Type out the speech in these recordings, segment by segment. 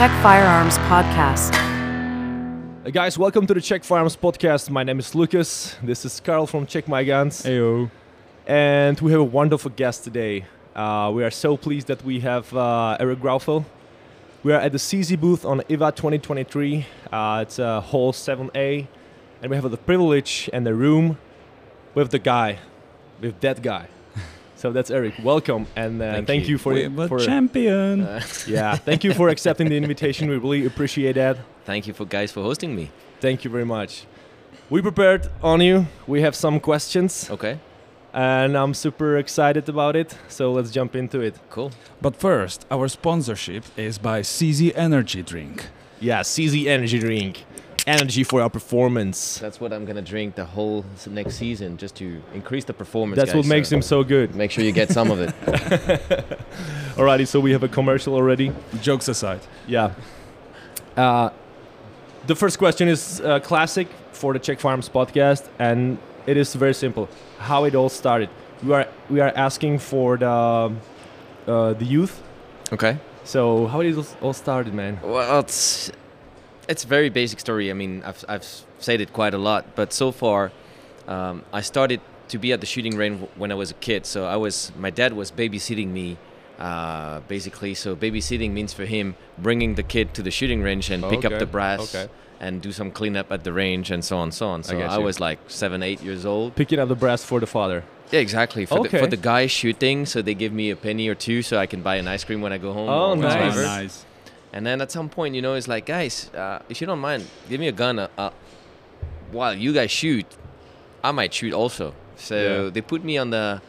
Czech Firearms Podcast. Hey guys, welcome to the Czech Firearms Podcast. My name is Lucas. This is Carl from Check My Guns. Ayo. And we have a wonderful guest today. Uh, we are so pleased that we have uh, Eric Grauffel. We are at the CZ booth on IWA 2023. Uh, it's uh, Hall 7A. And we have the privilege and the room with the guy, with that guy. So that's Eric. Welcome and uh, Thank thank, you. you, for, we have a for champion. Uh, yeah, thank you for accepting the invitation. We really appreciate that. thank you for guys for hosting me. Thank you very much. We prepared on you. We have some questions, Okay, and I'm super excited about it. So let's jump into it. cool. but first, our sponsorship is by CZ Energy Drink. Yeah, CZ Energy Drink, energy for our performance. That's what I'm gonna drink the whole next season, just to increase the performance. That's what guys, makes so him so good. Make sure you get some of it. Alrighty, so we have a commercial already. Jokes aside. Yeah. Uh, the first question is uh, classic for the Czech Firearms podcast, and it is very simple. How it all started. We are we are asking for the uh, the youth. okay. So how it all- all started, man? Well, it's it's a very basic story. I mean, I've I've said it quite a lot, but so far, um, I started to be at the shooting range when I was a kid. So I was my dad was babysitting me. Uh, basically, so babysitting means for him bringing the kid to the shooting range and pick up the brass okay. and do some cleanup at the range and so on and so on. So get I, was like seven, eight years old. Picking up the brass for the father. Yeah, exactly. For, the, for the guy shooting, so they give me a penny or two so I can buy an ice cream when I go home. Oh, nice. whatever. nice. And then at some point, you know, it's like, guys, uh, if you don't mind, give me a gun. Uh, uh, while you guys shoot, I might shoot also. So Yeah. they put me on the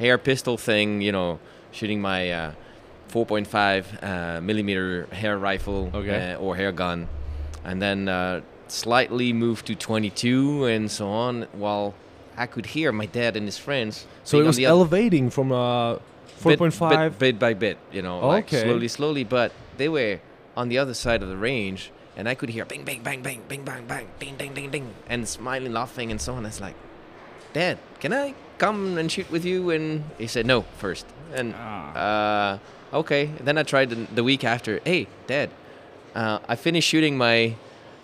air pistol thing, you know, shooting my uh, 4.5 uh, millimeter hair rifle Okay. uh, or hair gun, and then uh, slightly moved to 22 and so on. While I could hear my dad and his friends. So it was elevating from uh, bit- 4.5. bit, bit by bit, you know, like Okay. slowly, slowly. But they were on the other side of the range, and I could hear bing, bang, bang, bang, bing, bang, bang, ding, ding, ding, ding, and smiling, laughing, and so on. It's like, Dad, can I come and shoot with you? And he said no first, and uh, okay. Then I tried the, the week after. Hey, Dad, uh, I finished shooting my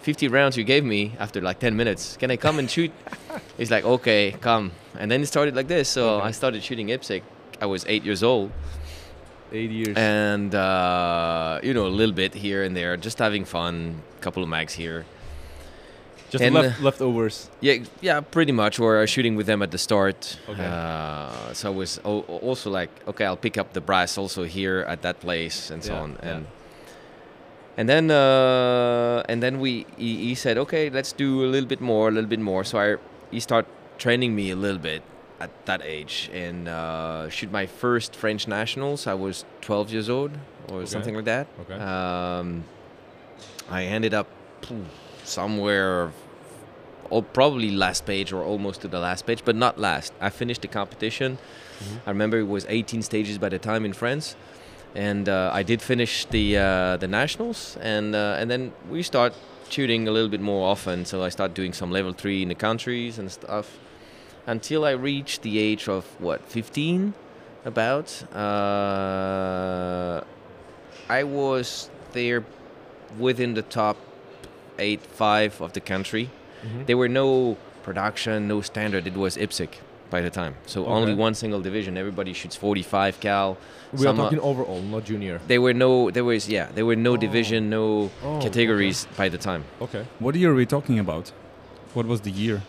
50 rounds you gave me after like 10 minutes. Can I come and shoot? He's like, okay, come. And then it started like this. So Okay. I started shooting IPSC. I was eight years old, Eight years. and uh, you know, a little bit here and there, just having fun. A Couple of mags here. Just and, left, leftovers. Yeah, yeah, pretty much. Or shooting with them at the start. Okay. Uh, so I was also like, okay, I'll pick up the brass also here at that place and so Yeah, on. yeah. And and then uh, and then we he, he said, okay, let's do a little bit more, a little bit more. So I he started training me a little bit at that age and uh, shoot my first French nationals. I was 12 years old or Okay. something like that. Okay. Um, I ended up somewhere, oh, probably last page or almost to the last page, but not last. I finished the competition. I remember it was 18 stages by the time in France, and uh, I did finish the uh, the nationals, and uh, and then we start shooting a little bit more often. So I start doing some level three in the countries and stuff, until I reached the age of what 15, about. Uh, I was there within the top eight, five of the country. Mhm. There were no production, no standard. It was IPSC by the time. So only one single division. Everybody shoots 45 cal. We are Some, uh, talking overall, not junior. There were no. There was yeah. There were no Oh. division, no Oh, categories by the time. Okay. What year are we talking about? What was the year?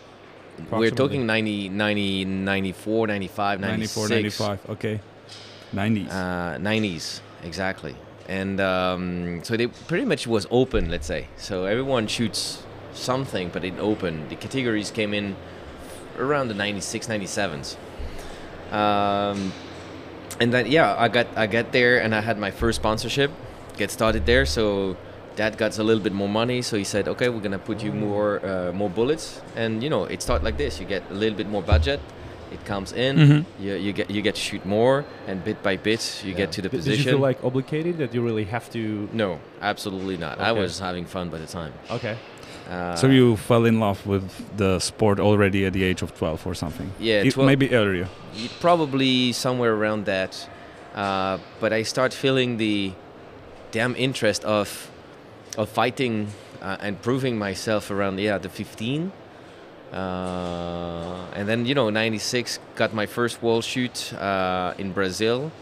We're talking 90, 90, 94, 95, 94, 95. Okay. 90s. Uh, 90s, exactly. And um, so they pretty much was open, let's say. So everyone shoots something, but in open. The categories came in around the 96, 97s. Um, and then yeah, I got I got there and I had my first sponsorship. Get started there, so dad got a little bit more money, so he said, okay, we're gonna put you more uh, more bullets, and you know it started like this. You get a little bit more budget. It comes in, Mhm. you, you get you get to shoot more, and bit by bit you get to the Did- position. Did you feel like obligated that you really have to? no, absolutely not. I was having fun by the time. Okay. Uh, so you fell in love with the sport already at the age of 12 or something? Yeah, I- 12 maybe earlier. Probably somewhere around that. Uh, but I start feeling the damn interest of of fighting uh, and proving myself around yeah the 15. Uh, and then you know 96 got my first world shoot uh, in Brazil.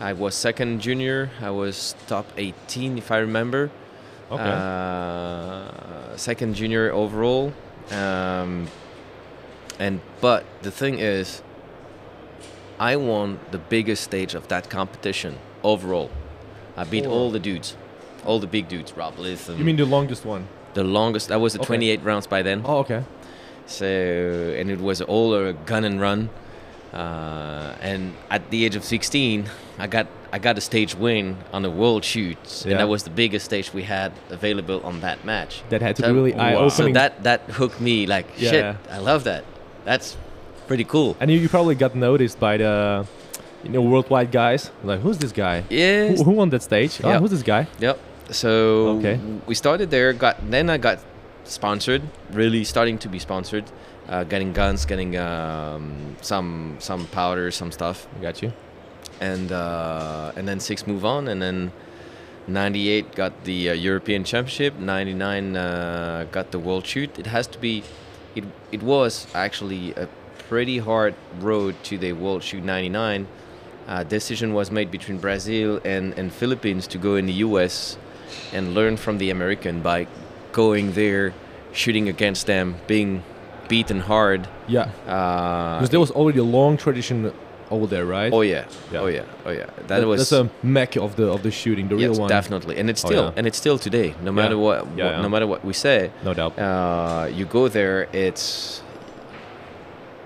I was second junior. I was top 18 if I remember. Okay. Uh, second junior overall. Um, and but the thing is, I won the biggest stage of that competition overall. I beat all the dudes, all the big dudes. Rob Leatham. you mean the longest one? the longest? That was the Okay. 28 rounds by then. Oh, okay. So and it was all a gun and run. Uh, and at the age of 16, I got I got a stage win on the world shoots, Yeah. and that was the biggest stage we had available on that match. That had to So- be really wow. eye-opening. So that that hooked me like Yeah. shit. I love that. That's pretty cool. and you, you probably got noticed by the, you know, worldwide guys. Like, who's this guy? Yeah. Who, who won that stage? Oh, Yeah. who's this guy? Yep. So Okay. we started there. Got then I got sponsored. Really starting to be sponsored. Uh, getting guns, getting um, some some powder, some stuff, got you. and uh, and then six move on, and then. 98 got the uh, European Championship. 99 uh, got the World Shoot. It has to be. It it was actually a pretty hard road to the World Shoot 99. Uh, decision was made between Brazil and, and Philippines to go in the U.S. and learn from the American by going there, shooting against them, being beaten hard. Yeah. Uh, Because there was already a long tradition over there, right? oh yeah, Yeah. oh yeah, oh yeah. That, That- was that's a mecca of the of the shooting, the real yes, one. definitely, and it's Oh, still yeah. and it's still today. No matter Yeah. what, what no matter what we say, No doubt. uh, you go there. It's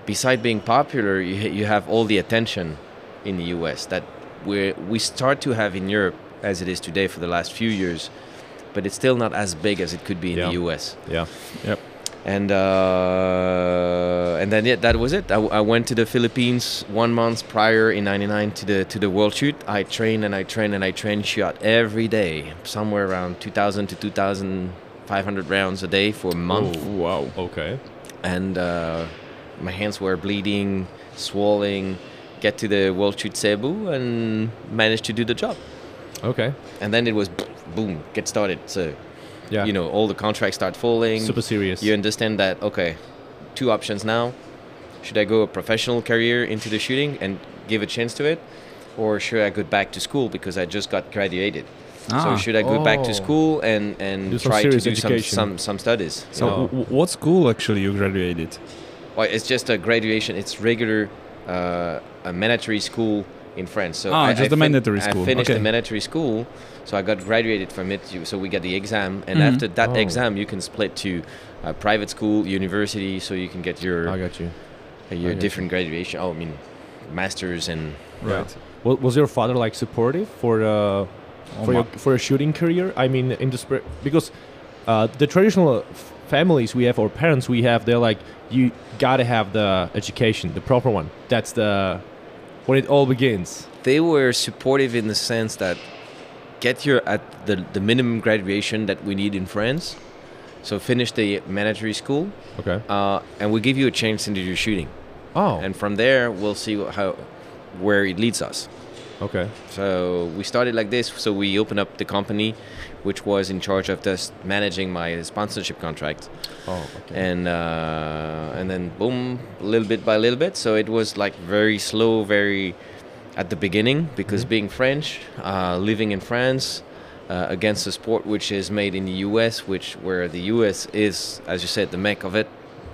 beside being popular, you you have all the attention in the U.S. that we we start to have in Europe as it is today for the last few years, but it's still not as big as it could be in Yeah. the U.S. yeah. Yep. And uh, and then yeah, that was it. I went to the Philippines one month prior in '99 to the to the World Shoot. I trained and I trained and I trained shot every day, somewhere around 2,000 to 2,500 rounds a day for a month Oh, wow. Okay. and uh, my hands were bleeding, swelling. Get to the World Shoot Cebu and managed to do the job. Okay. And then it was boom, get started. So Yeah. you know all the contracts start falling. super serious. You understand that okay, two options now. Should I go a professional career into the shooting and give a chance to it, or should I go back to school because I just got graduated? Ah. So should I go back Oh. to school and and try to do some, some some studies? So, know? what school actually you graduated? Well, it's just a graduation. It's regular, uh, a mandatory school in France. So Ah, I, just I a mandatory I school. finished the mandatory school, so I got graduated from it. So we get the exam, and Mhm. after that Oh. exam, you can split to uh, private school, university, so you can get your I got you. uh, your got different graduation. Oh, I mean, masters and Right. Wa- was your father like supportive for uh, Oh, for your for your shooting career? I mean, in the spirit because uh, the traditional f- families we have or parents we have, they're like you gotta have the education, the proper one. That's the when it all begins. they were supportive in the sense that get your at the the minimum graduation that we need in France. So finish the mandatory school, Okay. uh, and we give you a chance into your shooting. Oh. and from there we'll see how where it leads us okay. so we started like this so we opened up the company which was in charge of just managing my sponsorship contract Oh. Okay. and uh, and then boom a little bit by little bit so it was like very slow very at the beginning because Mhm. being french uh, living in france uh, against a sport which is made in the us which where the us is as you said the mecca of it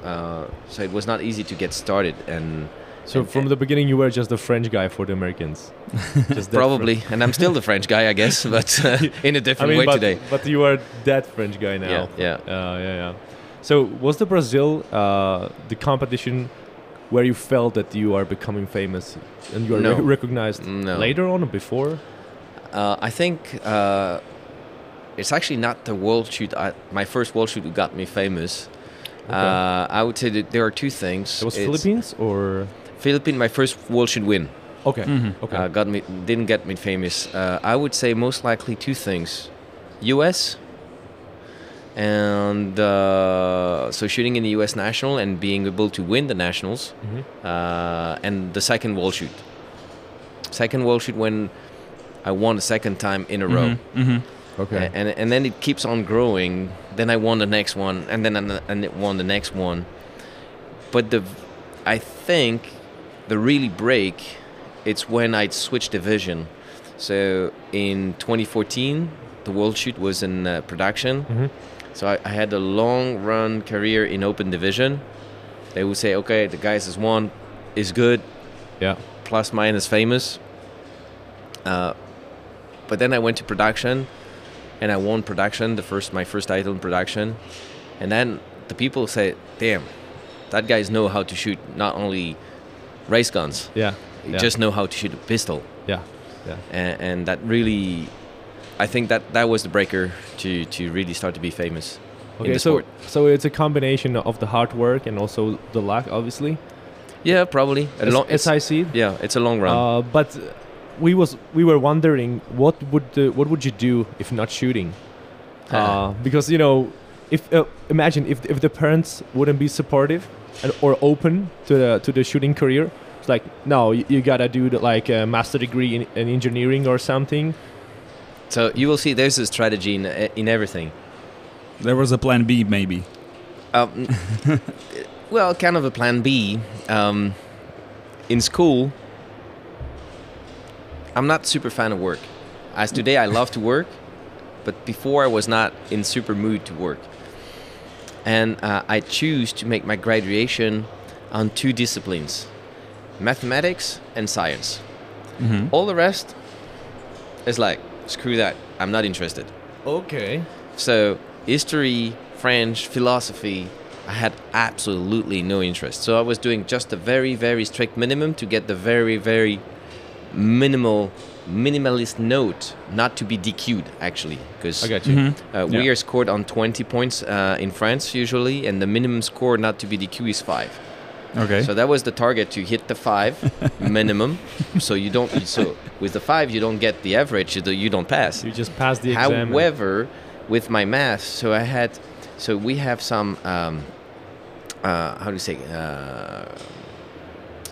uh, so it was not easy to get started and so and- from the beginning, you were just the French guy for the Americans. Probably, and I'm still the French guy, I guess, but uh, in a Fr- I different mean, way but, today. but you are that French guy now. Yeah, yeah. Uh, yeah, yeah. So was the Brazil uh, the competition where you felt that you are becoming famous and you are No. re- recognized No. later on or before? Uh, I think uh, it's actually not the world shoot. I, my first world shoot got me famous. Okay. Uh, I would say that there are two things. It was It's Philippines or Philippine, my first world shoot win. okay, Mhm. okay, Uh, got me didn't get me famous. Uh, I would say most likely two things: U.S. and uh, so shooting in the U.S. national and being able to win the nationals. Mhm. uh, and the second wall shoot. Second wall shoot when I won the second time in a row. Mhm, mhm. Okay. A- and and then it keeps on growing. Then I won the next one, and then an- and it won the next one. But the, I think, the really break, it's when I'd switched division. So in 2014, the World Shoot was in uh, production. Mhm. So I, I had a long run career in open division. They would say, okay, the guys has one, is good, Yeah. plus minus famous. Uh, but then I went to production, and I won production, the first my first title in production, and then the people say, "Damn, that guys know how to shoot not only race guns, Yeah. they yeah. just know how to shoot a pistol," yeah. Yeah. and, and that really, I think that that was the breaker to to really start to be famous in Okay, the so sport. so it's a combination of the hard work and also the luck, obviously. Yeah, probably. A long, as I see yeah, it's a long run. Uh, but we was we were wondering what would uh, what would you do if not shooting? Uh, because you know, if uh, imagine if if the parents wouldn't be supportive or open to the to the shooting career, it's like no, you, you gotta do the, like a master degree in, in engineering or something. so you will see there's a strategy in in everything. There was a plan B, maybe. Um, well, kind of a plan B. Um, in school, I'm not super fan of work. As today, I love to work, but before I was not in super mood to work. And uh, I choose to make my graduation on two disciplines: mathematics and science. Mm-hmm. All the rest is like screw that. I'm not interested. Okay. So history, French, philosophy, I had absolutely no interest. So I was doing just a very, very strict minimum to get the very, very minimal, minimalist note, not to be DQ'd actually, because I got you. Mm-hmm. uh, we are scored on 20 points uh, in France usually, and the minimum score not to be DQ is five. Okay. So that was the target to hit the five minimum. so you don't. So with the five, you don't get the average. You, do, you don't pass. You just passed the exam. However, with my math, so I had, so we have some, um, uh, how do you say,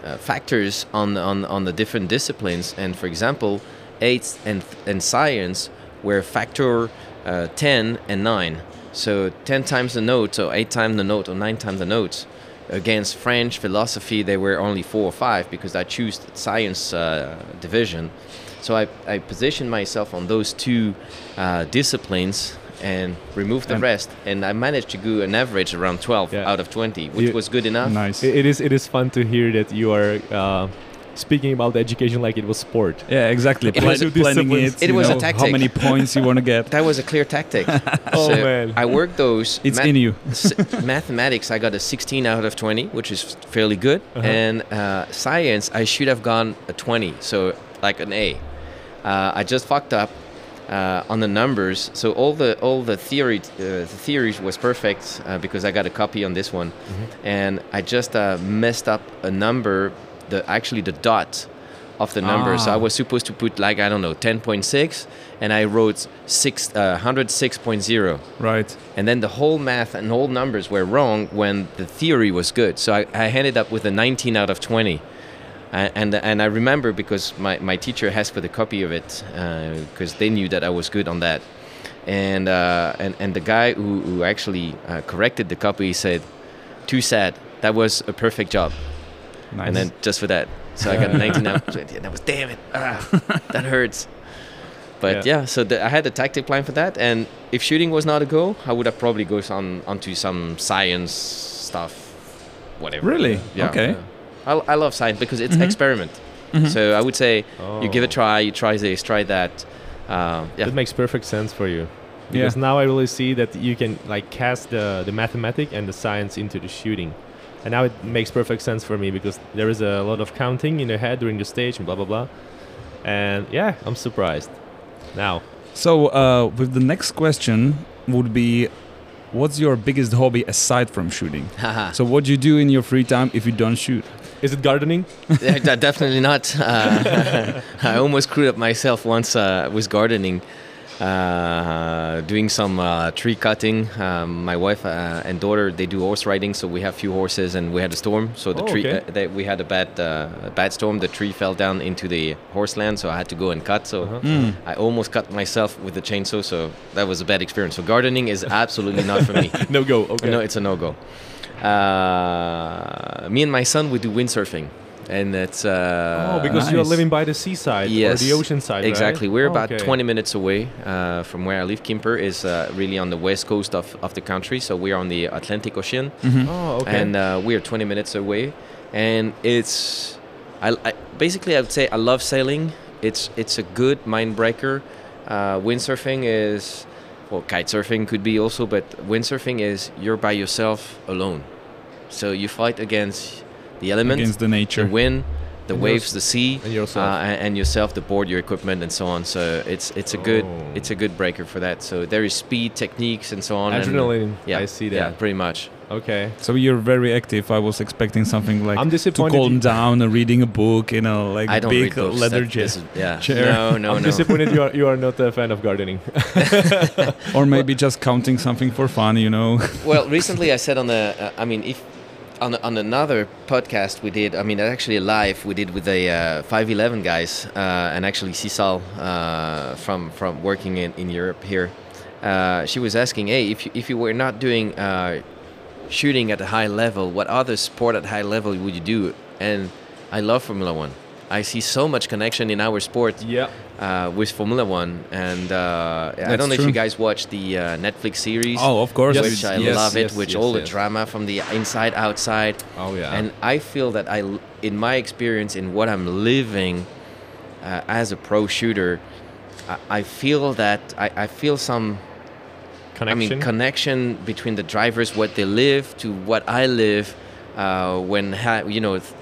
uh, factors on, on on the different disciplines. And for example, eight and and science were factor uh, ten and nine. So ten times the note, so eight times the note, or nine times the notes. Against French philosophy, they were only four or five because I chose science uh, division. So I, I positioned myself on those two uh, disciplines and remove the And- rest, and I managed to go an average around 12 Yeah. out of 20, which You- was good enough. nice. It- it is it is fun to hear that you are uh, speaking about the education like it was sport. yeah, exactly. It Plan- was- planning it. It you was a know, How many points you want to get? That was a clear tactic. Oh, So man. I worked those. It's math- in you. s- mathematics, I got a 16 out of 20, which is fairly good. Uh-huh. And uh, science, I should have gone a 20, so like an A. Uh, I just fucked up uh, on the numbers. So all the all the theory uh, the theories was perfect uh, because I got a copy on this one, and I just uh, messed up a number, the actually the dot of the number. So I Ah. was supposed to put like I don't know 10.6, and I wrote six uh, 106.0 Right. and then the whole math and whole numbers were wrong when the theory was good. So I, I ended up with a 19 out of 20. Uh, and and I remember because my, my teacher asked for the copy of it because they knew that I was good on that. And uh, and, and the guy who, who actually uh, corrected the copy said, "Too sad. That was a perfect job." Nice. And then just for that, so I got a 19 out of 20. And I was, damn it, ah, that hurts. But Yeah. yeah, so the, I had a tactic plan for that. And if shooting was not a goal, I would have probably gone on onto some science stuff, whatever. Really? Yeah. Okay. yeah. I, I love science because it's Mhm. experiment. Mhm. So I would say you give Oh. it a try, you try this, try that. Uh, yeah. That makes perfect sense for you. Yeah. Because now I really see that you can like cast the, the mathematic and the science into the shooting. And now it makes perfect sense for me because there is a lot of counting in your head during the stage and blah blah blah. And yeah, I'm surprised. Now, So, uh, with the next question would be, what's your biggest hobby aside from shooting? So, what do you do in your free time if you don't shoot? Is it gardening? Definitely not. Uh, I almost screwed up myself once uh, with gardening. uh, doing some uh, tree cutting. Um, my wife uh, and daughter they do horse riding, so we have few horses, and we had a storm. So the Oh, tree okay. uh, they, we had a bad uh, a bad storm. The tree fell down into the horse land, so I had to go and cut. So Uh-huh. Mm. I almost cut myself with the chainsaw. So that was a bad experience. So gardening is absolutely not for me. No go. Okay. No, it's a no go. Uh, me and my son we do windsurfing, and it's uh, oh, because you're living by the seaside yes, or the ocean side, right? Exactly. We're Oh, about okay. 20 minutes away uh, from where I live. Quimper is uh, really on the west coast of, of the country, so we are on the Atlantic Ocean, Oh, okay. and uh, we are 20 minutes away. And it's, I, I basically I would say I love sailing. It's it's a good mind breaker. Uh, windsurfing is, well, kite surfing could be also, but windsurfing is you're by yourself alone, so you fight against the elements against the nature. the wind, the And waves, the sea, and yourself. uh, and, and yourself, the board, your equipment, and so on. So it's it's a good Oh. it's a good breaker for that. So there is speed, techniques, and so on. and- Adrenaline. yeah, I see that. Yeah, pretty much. Okay. So you're very active. I was expecting something like I'm to calm down, uh, reading a book, you know, like I big books. leather That- chair, yeah. chair. No, no, I'm no. disappointed you are you are not a fan of gardening. or maybe just counting something for fun, you know. well, recently I said on the, uh, I mean, if on, on another podcast we did, I mean, actually live we did with the uh, 511 guys uh, and actually Sisal uh, from from working in, in Europe here. Uh, she was asking, hey, if you, if you were not doing uh, shooting at a high level, what other sport at high level would you do? And I love Formula One. I see so much connection in our sport yeah. Uh, with Formula One, and uh, I don't know if you guys watch the uh, Netflix series oh, of course. Yes, which I yes. love it, yes, which yes, all the drama from the inside outside, Oh yeah. and I feel that I, in my experience, in what I'm living uh, as a pro shooter, I, I feel that I, I feel some, connection. I mean, connection between the drivers, what they live to what I live. Uh, when ha- you know th-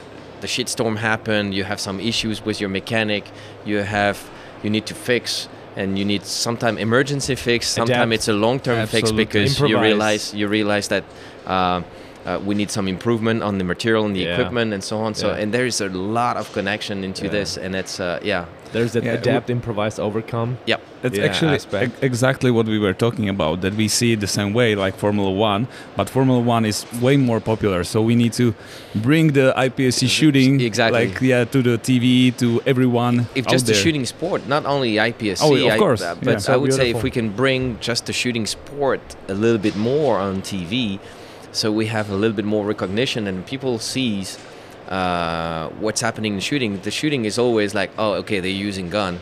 the shitstorm happened, you have some issues with your mechanic, you have you need to fix. And you need sometimes emergency fix. Sometimes it's a long-term fix Absolutely. because you realize you realize that uh, uh, we need some improvement on the material and the Yeah. equipment and so on. So Yeah. and there is a lot of connection into Yeah. this, and it's uh, yeah, There's that Yeah, adapt, improvise, overcome. yep, That's Yeah, actually e- exactly what we were talking about. That we see it the same way, like Formula One, but Formula One is way more popular. So we need to bring the IPSC shooting, Exactly. like yeah, to the TV, to everyone. if out just the shooting sport, not only IPSC. Oh, of I- course, uh, yeah. but So I would say if we can bring just the shooting sport a little bit more on TV, so we have a little bit more recognition and people sees uh, what's happening in shooting. The shooting is always like, oh, okay, they're using gun.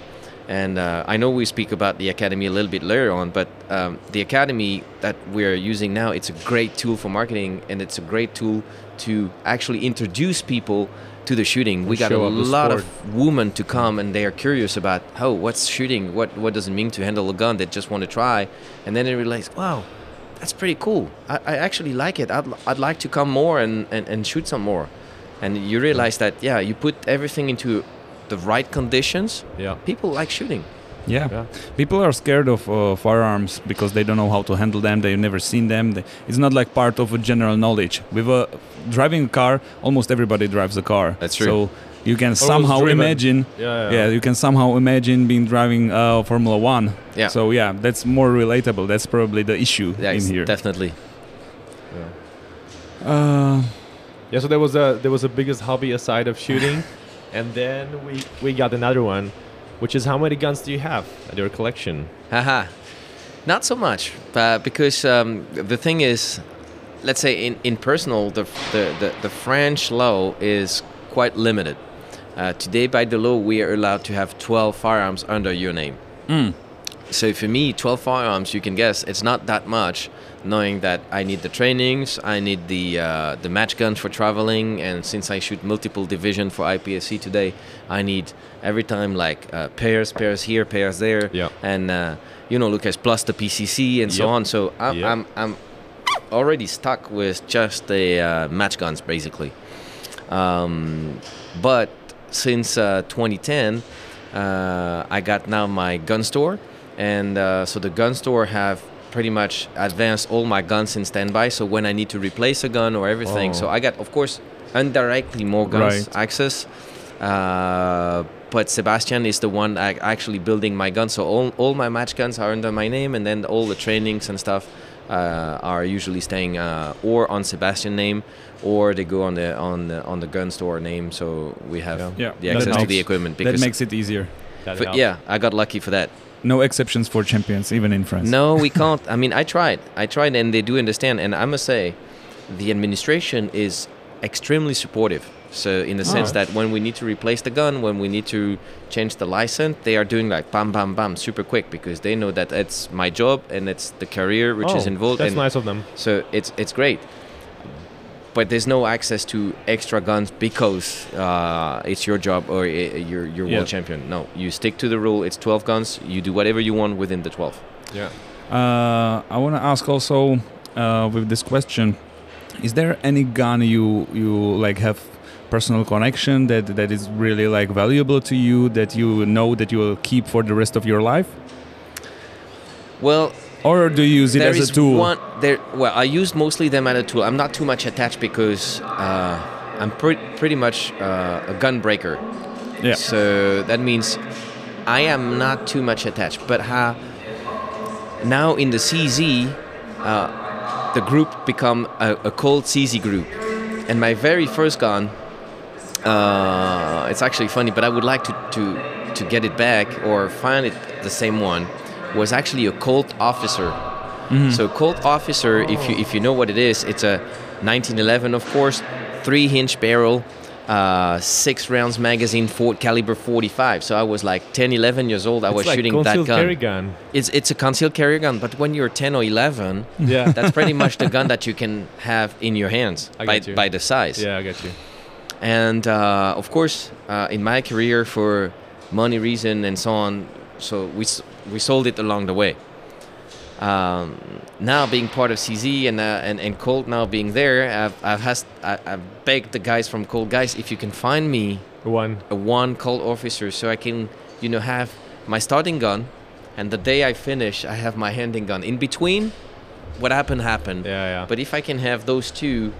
And uh, I know we speak about the academy a little bit later on, but um, the academy that we're using now, it's a great tool for marketing, and it's a great tool to actually introduce people to the shooting. We got a show up the lot of women to come, and they are curious about, oh, what's shooting? What what does it mean to handle a gun? They just want to try, and then they realize, wow, that's pretty cool. I, I actually like it. I'd, I'd like to come more and, and, and shoot some more. And you realize that, yeah, you put everything into the right conditions, Yeah. people like shooting. Yeah. Yeah. people are scared of uh, firearms because they don't know how to handle them. They've never seen them. They, it's not like part of a general knowledge. With a driving a car, almost everybody drives a car. That's true. So you can somehow imagine. Yeah. Yeah, you can somehow imagine being driving uh, Formula One. Yeah. So yeah, that's more relatable. That's probably the issue Yeah, in here. definitely. Uh, Yeah, so there was a there was a biggest hobby aside of shooting, and then we we got another one, which is how many guns do you have at your collection? Haha. Not so much, uh, because um, the thing is, let's say in, in personal, the, the, the, the French law is quite limited. Uh, today, by the law, we are allowed to have 12 firearms under your name. mm, So for me, 12 firearms, you can guess it's not that much, knowing that I need the trainings, I need the uh, the match guns for traveling, and since I shoot multiple division for IPSC today, I need every time like uh, pairs, pairs here, pairs there, Yeah. and uh, you know, Lucas plus the PCC and so on. So I'm, Yep. I'm I'm already stuck with just the uh, match guns basically. Um, but since uh, 2010, uh, I got now my gun store, and uh, so the gun store have pretty much advanced all my guns in standby. So when I need to replace a gun or everything, Oh. so I got of course indirectly more guns Right. access. Uh, but Sebastian is the one actually building my gun. So all, all my match guns are under my name, and then all the trainings and stuff uh, are usually staying uh, or on Sebastian name, or they go on the on the, on the gun store name. So we have Yeah. Yeah, the that access to the equipment. That Because makes it easier. That but yeah, I got lucky for that. No exceptions for champions, even in France. No, we can't. I mean, I tried. I tried, and they do understand. And I must say, the administration is extremely supportive. So, in the sense Oh. that when we need to replace the gun, when we need to change the license, they are doing like bam, bam, bam, super quick because they know that it's my job and it's the career which is Oh, involved. That's and nice of them. so it's it's great. But there's no access to extra guns because uh, it's your job or uh, you're you're Yeah. world champion. No, you stick to the rule. It's 12 guns. You do whatever you want within the 12. Yeah. Uh, I want to ask also uh, with this question: Is there any gun you you like have personal connection that that is really like valuable to you that you know that you will keep for the rest of your life, Well, or do you use it as a tool? one there. Well, I use mostly them as a tool. I'm not too much attached because uh, I'm pre- pretty much uh, a gun breaker. Yeah. So that means I am not too much attached. But how now in the CZ, uh, the group become a, a Colt CZ group, and my very first gun. Uh, it's actually funny, but I would like to, to to get it back or find it the same one. Was actually a Colt officer. So Colt officer, if you if you know what it is, it's a 1911, of course, three inch barrel, uh, six rounds magazine, Ford caliber 45. So I was like 10, 11 years old. I It's was like shooting that gun. gun. It's it's a concealed carry gun, but when you're 10 or 11, Yeah. that's pretty much the gun that you can have in your hands I by, you. by the size. yeah, I get you. And uh, of course, uh, in my career, for money reason and so on, so we we sold it along the way. Um, now being part of CZ and uh, and and Colt now being there, I've I've, has, I, I've begged the guys from Colt guys if you can find me One. a one Colt officer so I can you know have my starting gun, and the day I finish, I have my handing gun. In between, what happened happened. Yeah, yeah. But if I can have those two,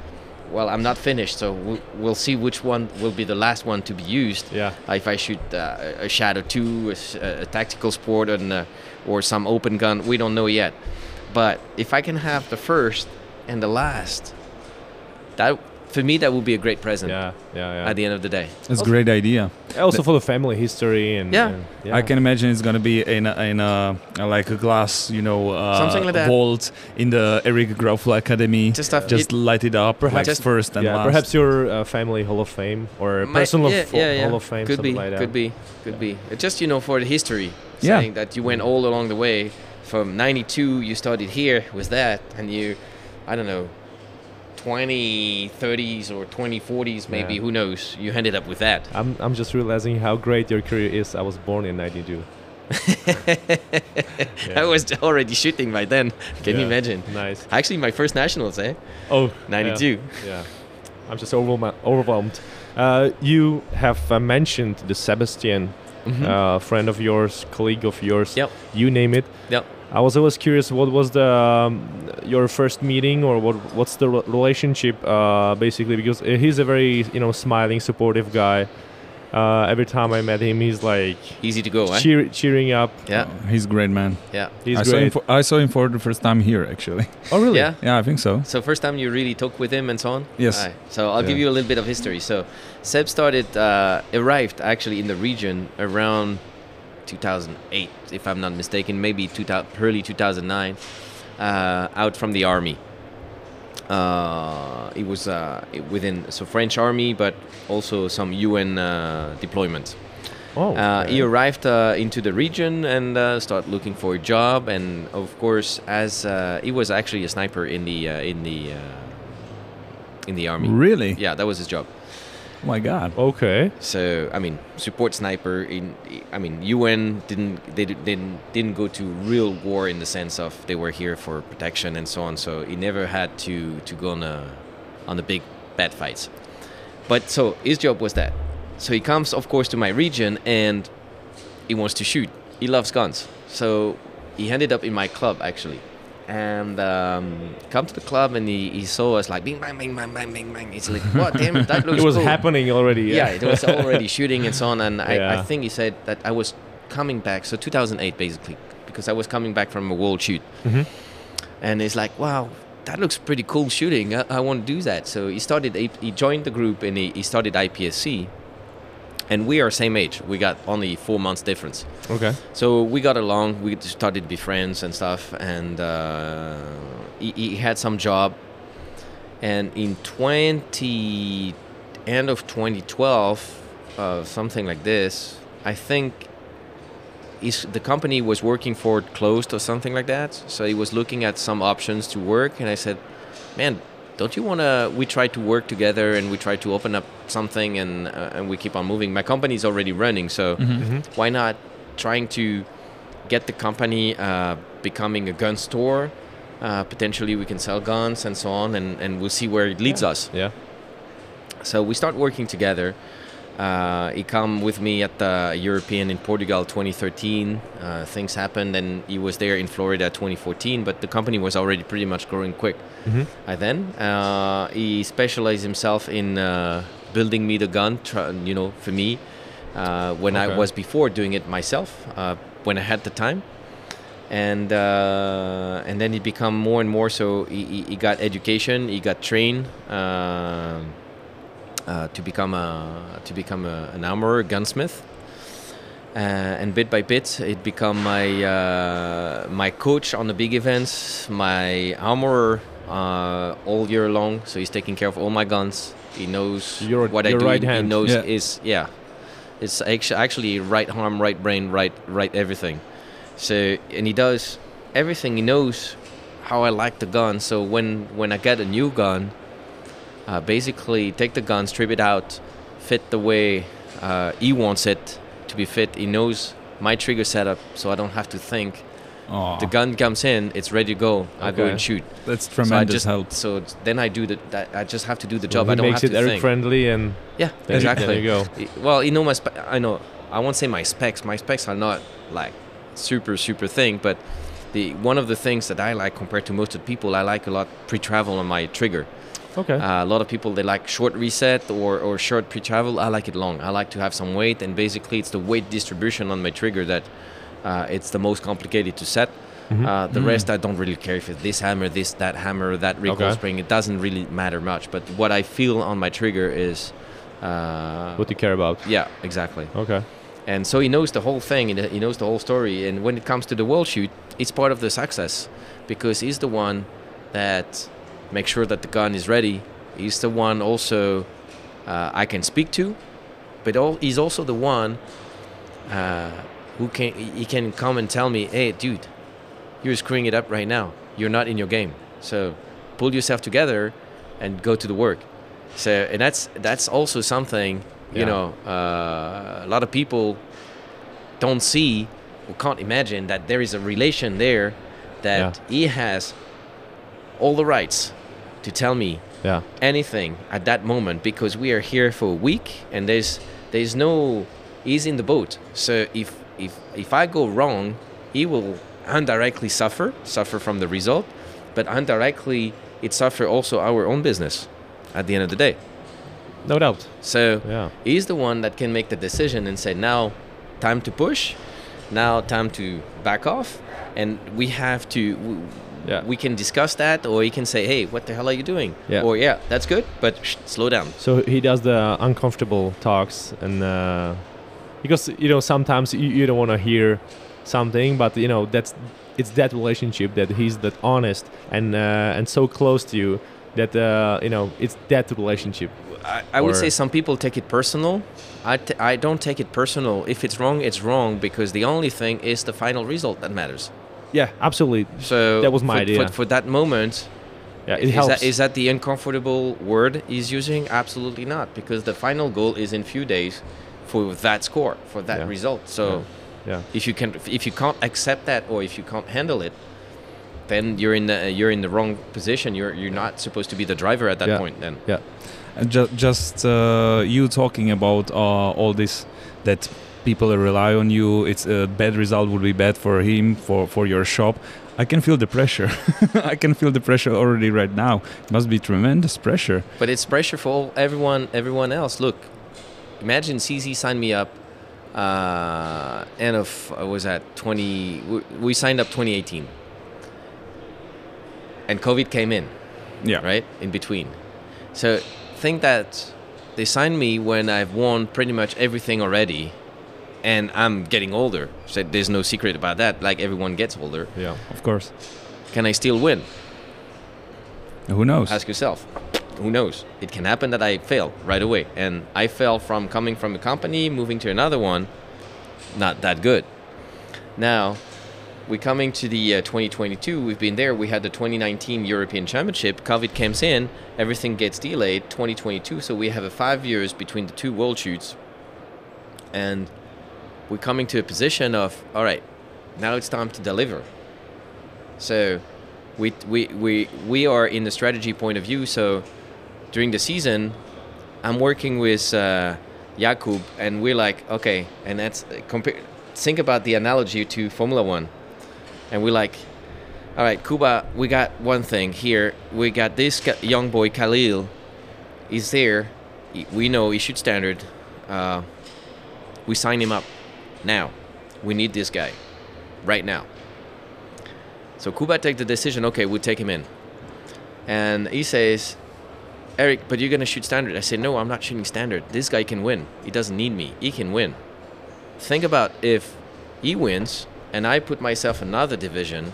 well, I'm not finished, so we'll, we'll see which one will be the last one to be used. yeah. Uh, if I shoot uh, a Shadow 2, a tactical sport, and, uh, or some open gun, we don't know yet. But if I can have the first and the last, that for me that would be a great present Yeah, yeah, yeah. at the end of the day. It's a great idea. also for the family history and Yeah. and- yeah. I can imagine it's gonna be in a, in a, like a glass, you know, uh, Something like that. vault in the Eric Grauffel Academy. Just have- just it- light it up, Perhaps- like Just- first and yeah, last. perhaps your uh, family Hall of Fame or My- personal yeah, fo- yeah, yeah. Hall of Fame, Could something be, like that. could be, could be. It's just you know for the history, Yeah. saying that you went all along the way from '92. You started here with that, and you, I don't know, 2030s or 2040s maybe. Yeah. Who knows? You ended up with that. I'm, I'm just realizing how great your career is. I was born in 92. I was already shooting by then. Can you imagine? Nice. Actually, my first nationals, eh? Oh, 92. Yeah. yeah. I'm just overwhelmed. overwhelmed. Uh, you have uh, mentioned the Sebastian, Mhm. uh, friend of yours, colleague of yours. Yep. You name it. Yep. I was always curious. What was the um, your first meeting, or what? What's the re- relationship, uh, basically? Because uh, he's a very you know smiling, supportive guy. Uh, every time I met him, he's like Easy to go, eh? cheering up. Yeah, He's a great man. yeah. He's I saw, him great. for, I saw him for the first time here, actually. oh, really? Yeah. Yeah, I think so. So first time you really talk with him and so on. Yes. Alright, So I'll give you a little bit of history. So Seb started, uh, arrived actually in the region around 2008, if I'm not mistaken, maybe 2000, early 2009, uh, out from the army. Uh, it was uh, within so French army, but also some UN uh, deployments. Oh. Uh, okay. he arrived uh, into the region and uh, started looking for a job. And of course, as uh, he was actually a sniper in the uh, in the uh, in the army. Really? Yeah, that was his job. Oh my God. Okay. So I mean, support sniper. In I mean, UN didn't they didn't didn't go to real war in the sense of they were here for protection and so on. So he never had to to go on a on the big bad fights. But so his job was that. So he comes, of course, to my region and he wants to shoot. He loves guns. So he ended up in my club actually. And um, come to the club and he, he saw us like bing bang bang bang bang bang bang. It's like what damn that looks It was cool. happening already. Yeah, it was already shooting and so on. And I, I think he said that I was coming back. So 2008 basically, because I was coming back from a world shoot, Mhm. and he's like, wow. That looks pretty cool shooting. I, I want to do that. So he started. He joined the group and he, he started IPSC. And we are same age. We got only four months difference. Okay. So we got along. We started to be friends and stuff. And uh, he, he had some job. And in 20, end of 2012, uh, something like this, I think is the company was working for closed or something like that. So he was looking at some options to work. And I said, man, don't you want to? We try to work together and we try to open up something and, uh, and we keep on moving. My company is already running. So Mm-hmm. why not trying to get the company uh, becoming a gun store uh, potentially we can sell guns and so on and, and we'll see where it leads us Yeah. so we start working together uh, he come with me at the European in Portugal 2013. Uh, things happened, and he was there in Florida 2014. But the company was already pretty much growing quick. Mhm. By then, uh, he specialized himself in uh, building me the gun. Tr- you know, for me, uh, when I was before doing it myself, uh, when I had the time, and uh, and then he become more and more. So he, he, he got education, he got trained. um uh, to become a to become a, an armorer, gunsmith, uh, and bit by bit, it become my uh, my coach on the big events, my armorer uh, all year long. So he's taking care of all my guns. He knows Your- what I do. right he hand. knows Yeah. is yeah, it's actually actually right arm, right brain, right right everything. So and he does everything. He knows how I like the gun. So when when I get a new gun uh, basically take the gun, strip it out, fit the way uh, he wants it to be fit. He knows my trigger setup, so I don't have to think. Aw, The gun comes in, it's ready to go. I go and shoot. that's So tremendous just help. so then I do the that I just have to do the So job. I don't makes have it to Eric think. friendly and Yeah, exactly. there you go. Well, you know my spe- I know I won't say my specs. My specs are not like super super thing, but the one of the things that I like compared to most of the people, I like a lot pre-travel on my trigger. Okay. Uh, a lot of people they like short reset or, or short pre-travel. I like it long. I like to have some weight, and basically it's the weight distribution on my trigger that uh, it's the most complicated to set. Mhm. Uh, the Mm. rest I don't really care if it's this hammer, this that hammer, that recoil Okay. spring. It doesn't really matter much. But what I feel on my trigger is, uh, what do you care about? yeah, exactly. Okay. And so he knows the whole thing, he knows the whole story. And when it comes to the world shoot, it's part of the success because he's the one that makes sure that the gun is ready. He's the one also uh, I can speak to, but all, he's also the one uh, who can he can come and tell me, "Hey, dude, you're screwing it up right now. You're not in your game. So pull yourself together and go to the work." So and that's that's also something you Yeah. know uh, a lot of people don't see or can't imagine that there is a relation there that he has all the rights to tell me Yeah. anything at that moment because we are here for a week and there's there's no he's in the boat so if if if i go wrong he will indirectly suffer suffer from the result but indirectly it suffer also our own business at the end of the day No doubt. so Yeah. he's the one that can make the decision and say now time to push now time to back off and we have to Yeah. we can discuss that or he can say hey what the hell are you doing Yeah. or yeah that's good but shh, slow down So he does the uncomfortable talks, and uh, because you know sometimes you, you don't want to hear something, but you know that's it's that relationship that he's that honest and uh, and so close to you that uh, you know it's that relationship. I, I would say some people take it personal. I, t- I don't take it personal. If it's wrong, it's wrong because the only thing is the final result that matters. Yeah, absolutely. So That was my for, idea. For, for that moment, Yeah, it is, helps. that, is that the uncomfortable word he's using? Absolutely not, because the final goal is in few days for that score, for that Yeah. result. So Yeah. yeah. if you can, if you can't accept that, or if you can't handle it, then you're in the you're in the wrong position. You're you're not supposed to be the driver at that Yeah. point. Then And ju- just uh, you talking about uh, all this that people rely on you. It's a bad result would be bad for him, for for your shop. I can feel the pressure. I can feel the pressure already right now. It must be tremendous pressure. But it's pressure for all, everyone everyone else. Look, imagine CZ signed me up. Uh, end of uh, was at 20? We, we signed up 2018, and COVID came in. Yeah. right in between so think that they signed me when i've won pretty much everything already and i'm getting older. So there's no secret about that. Like everyone gets older. Yeah. Of course. can i still win? Who knows? ask yourself. Who knows? It can happen that i fail right away. And i fell from coming from a company moving to another one not that good. Now we're coming to the uh, 2022 we've been there. We had the 2019 european championship. Covid comes in. Everything gets delayed. 2022 so we have a five years between the two world shoots. And we're coming to a position of all right now it's time to deliver so we we we, we are in the strategy point of view so during the season i'm working with uh, jakub and we're like okay and that's compare think about the analogy to formula one and we're like, all right, Kuba, we got one thing here. We got this young boy Kahlil. He's there. He- We know he should standard. Uh, we sign him up now. We need this guy right now. So Kuba take the decision. Okay, we'll take him in. And he says, Eric, but you're gonna shoot standard. I say, no, I'm not shooting standard. This guy can win. He doesn't need me. He can win. Think about if he wins and I put myself another division,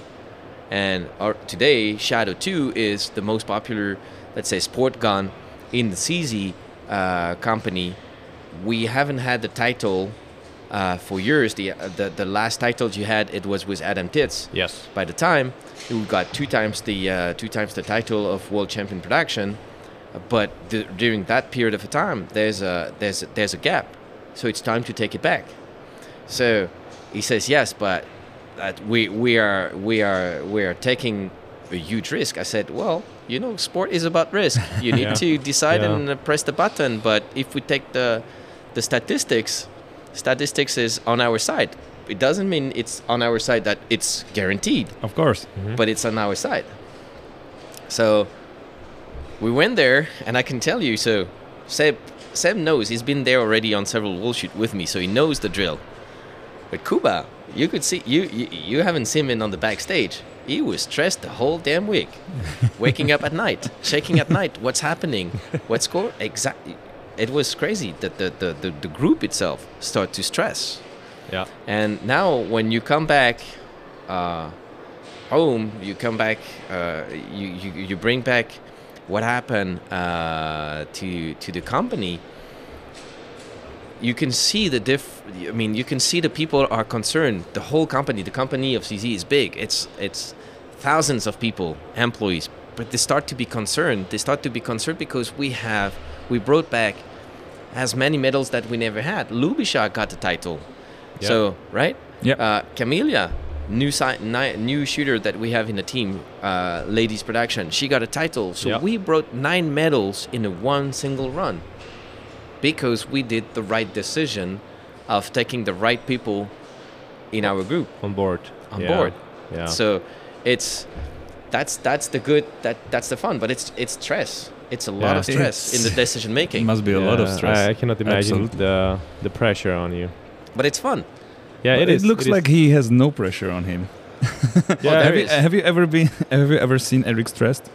and our, today Shadow 2 is the most popular, let's say, sport gun in the CZ uh, company. We haven't had the title uh, for years. The, uh, the the last title you had it was with Adam Titz. Yes. By the time we got two times the uh, two times the title of world champion production, but the, during that period of time, there's a there's a, there's a gap, so it's time to take it back. So he says yes, but that we we are we are we are taking a huge risk. I said, well, you know, sport is about risk. You need Yeah. to decide Yeah. and press the button. But if we take the the statistics, statistics is on our side. It doesn't mean it's on our side that it's guaranteed Of course. Mm-hmm. but it's on our side. So we went there, and I can tell you. So Seb, Seb knows he's been there already on several world shoot with me, so he knows the drill. But Kuba, you could see you you, you haven't seen him on the backstage. He was stressed the whole damn week, waking up at night, checking at night what's happening, what's score exactly. It was crazy that the, the, the, the group itself started to stress. Yeah. And now when you come back uh, home, you come back, uh, you, you, you bring back what happened uh, to, to the company. You can see the diff. I mean, you can see the people are concerned. The whole company, the company of CZ is big. It's it's thousands of people, employees, but they start to be concerned. They start to be concerned because we have we brought back as many medals that we never had. Lubisha got the title. Yeah. So right, Yeah. uh, Camelia, new si- ni- new shooter that we have in the team, uh, ladies production. She got a title. So Yeah. we brought nine medals in a one single run because we did the right decision of taking the right people in our group On board. on Yeah. board. Yeah. So it's that's that's the good that that's the fun, but it's it's stress. It's a lot Yeah. of stress in the It's- decision It making, must be a lot of stress. I, I cannot imagine Absolutely. the the pressure on you. but it's fun. Yeah, it, it is. looks it is. like he has no pressure on him. Yeah, have, you, have you ever been? Have you ever seen Eric stressed?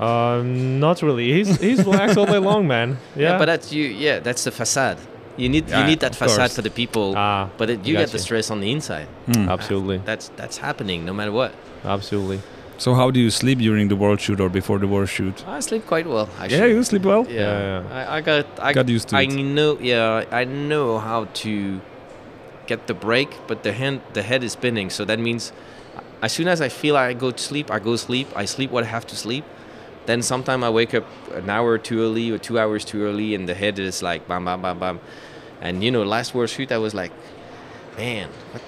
Um, not really. He's he's relaxed all day long, man. Yeah. but that's you. Yeah, that's the facade. You need Yeah, you need that facade course. for the people, ah, but it, you get the stress on the inside. Hmm. Absolutely, That's that's happening no matter what. absolutely. So how do you sleep during the world shoot or before the world shoot? I sleep quite well. Actually. Yeah, you sleep well. Yeah, Yeah, I, I got I Got used to I it. know. Yeah, I know how to get the break, but the hand the head is spinning. So that means as soon as I feel I go to sleep, I go to sleep. I sleep what I have to sleep. Then sometime I wake up an hour too early or two hours too early, and the head is like bam bam bam bam. And you know, last world shoot, I was like, man, what,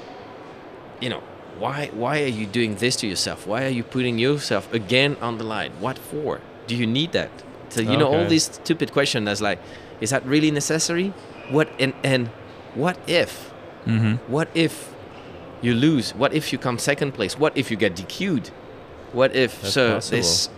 you know, why why are you doing this to yourself? Why are you putting yourself again on the line? What for? Do you need that? So you know all these stupid questions. That's like, is that really necessary? What and and what if? hmm What if you lose? What if you come second place? What if you get DQ'd? What if That's so possible. this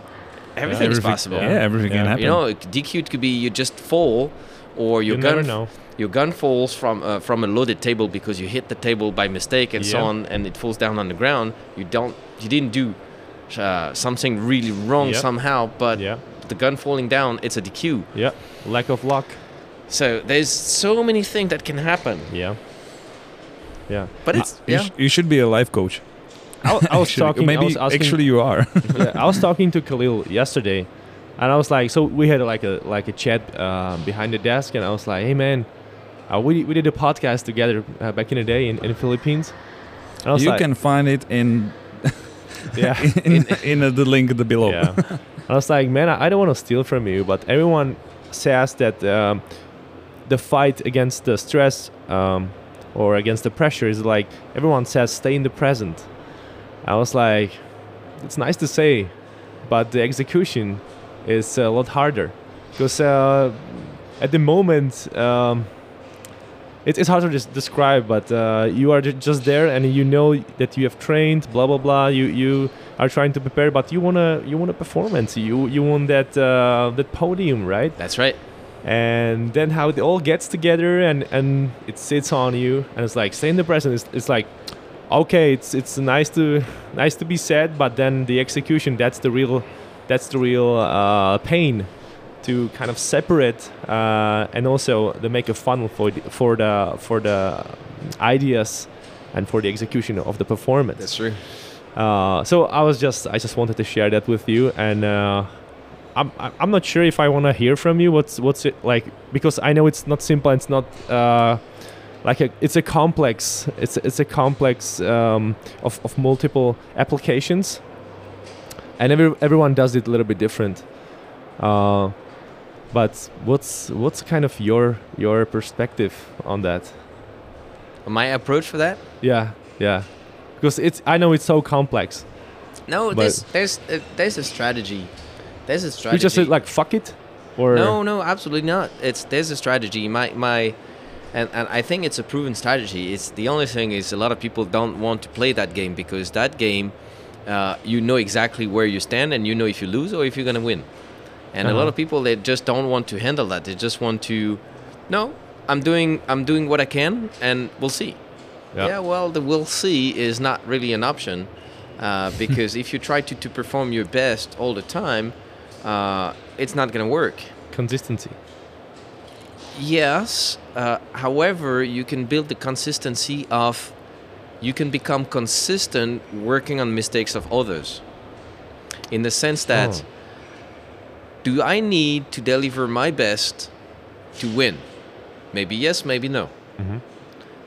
everything is Everything- possible. Yeah, everything Yeah. can happen. You know, DQ'd could be you just fall or your you gun never know. Your gun falls from uh, from a loaded table because you hit the table by mistake and so on and it falls down on the ground. You don't you didn't do uh, something really wrong Yep. somehow, but Yeah, the gun falling down, it's a DQ. yeah. Lack of luck. So there's so many things that can happen. Yeah, yeah. But it's you, yeah. sh- you should be a life coach. I, I was Actually, talking. Maybe I was asking, actually you are. yeah, I was talking to Kahlil yesterday, and I was like, so we had like a like a chat uh, behind the desk, and I was like, hey man, uh, we we did a podcast together uh, back in the day in, in the Philippines. And you like, can find it in yeah, in, in uh, the link below. yeah. I was like, man, I, I don't want to steal from you, but everyone says that um, the fight against the stress um, or against the pressure is like everyone says, stay in the present. I was like, it's nice to say, but the execution is a lot harder because uh, at the moment. Um, it, it's hard to just describe, but uh, you are just there, and you know that you have trained, blah blah blah. You you are trying to prepare, but you wanna you want a performance. You you want that uh, that podium, right? That's right. And then how it all gets together, and and it sits on you, and it's like stay in the present. It's, it's like okay, it's it's nice to nice to be said, but then the execution that's the real that's the real uh, pain to kind of separate uh, and also to make a funnel for the, for the for the ideas and for the execution of the performance. That's true. Uh, so I was just I just wanted to share that with you, and uh, I'm I'm not sure if I want to hear from you. What's what's it like? Because I know it's not simple. It's not uh, like a it's a complex. It's it's a complex um, of of multiple applications, and every everyone does it a little bit different. Uh, but what's what's kind of your your perspective on that? My approach for that? Yeah, yeah, because it's I know it's so complex. No, there's there's uh, there's a strategy. There's a strategy. You just said like fuck it, or No, no, absolutely not. It's there's a strategy. My my, and and I think it's a proven strategy. It's the only thing is a lot of people don't want to play that game because that game, uh, you know exactly where you stand and you know if you lose or if you're gonna win. And a lot Uh-huh. of people they just don't want to handle that. They just want to, no, I'm doing I'm doing what I can and we'll see. Yeah. Yeah, well, the we'll see is not really an option uh, because if you try to, to perform your best all the time, uh, it's not going to work. consistency. Yes, uh, however, you can build the consistency of, you can become consistent working on mistakes of others. In the sense that, Oh. Do I need to deliver my best to win? Maybe yes, maybe no. Mhm.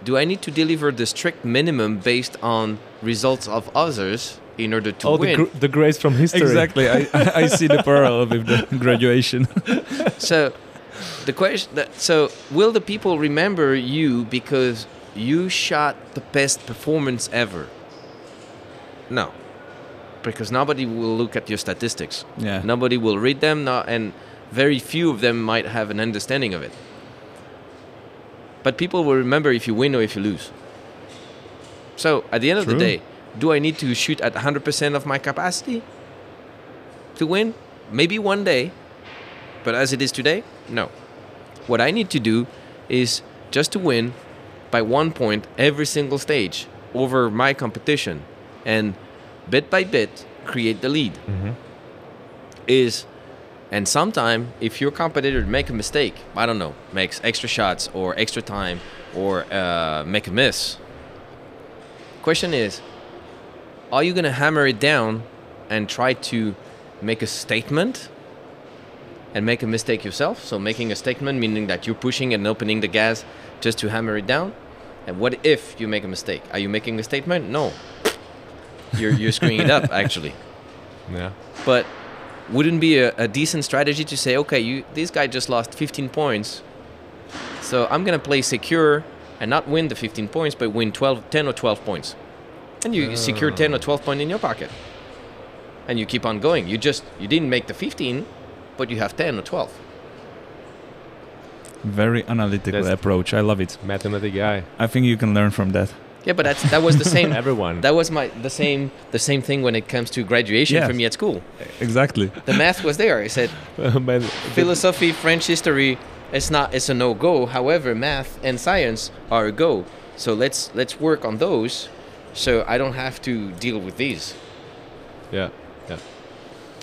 Do I need to deliver the strict minimum based on results of others in order to oh, the, win? gr- the grace from history. Exactly. I, I see the parallel with the graduation. so the question that so will the people remember you because you shot the best performance ever no because nobody will look at your statistics. Yeah. nobody will read them no, and very few of them might have an understanding of it. But people will remember if you win or if you lose. So at the end of the day do i need to shoot at 100% of my capacity to win? Maybe one day but as it is today, no. What I need to do is just to win by one point every single stage over my competition and bit by bit create the lead. Mhm. Is and sometime if your competitor make a mistake, I don't know, makes extra shots or extra time or uh, make a miss. Question is, are you gonna hammer it down and try to make a statement and make a mistake yourself. So making a statement meaning that you're pushing and opening the gas just to hammer it down. And what if you make a mistake? Are you making a statement? No. You're you're screwing it up actually. Yeah. But wouldn't be a, a decent strategy to say, okay, you this guy just lost 15 points, so I'm gonna play secure and not win the 15 points, but win 12, 10 or 12 points, and you secure 10 or uh. 12 points in your pocket, and you keep on going. You just you didn't make the 15, but you have 10 or 12. Very analytical That's- approach. I love it. Mathematic guy. I think you can learn from that. Yeah, but that's that was the same. Everyone. that was my the same the same thing when it comes to graduation Yes. for me at school. Exactly. The math was there. I said Man, philosophy, French history, it's not it's a no go. However, math and science are a go. So let's let's work on those, so I don't have to deal with these. Yeah. Yeah.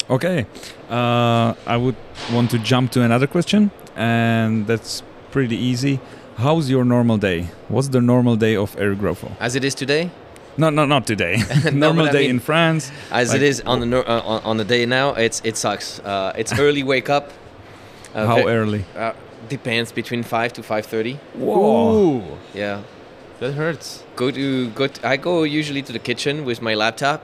Okay. Uh, I would want to jump to another question, and that's pretty easy. How's your normal day? What's the normal day of Eric Grauffel? As it is today, No, no, not today. No, normal I day mean- in France. as Like- it is on the nor- uh, on, on the day now, it's it sucks. Uh, it's early wake up. Uh, How ve- early? Uh, depends between five to five thirty. Ooh, Yeah. that hurts. Go to go. To, I go usually to the kitchen with my laptop,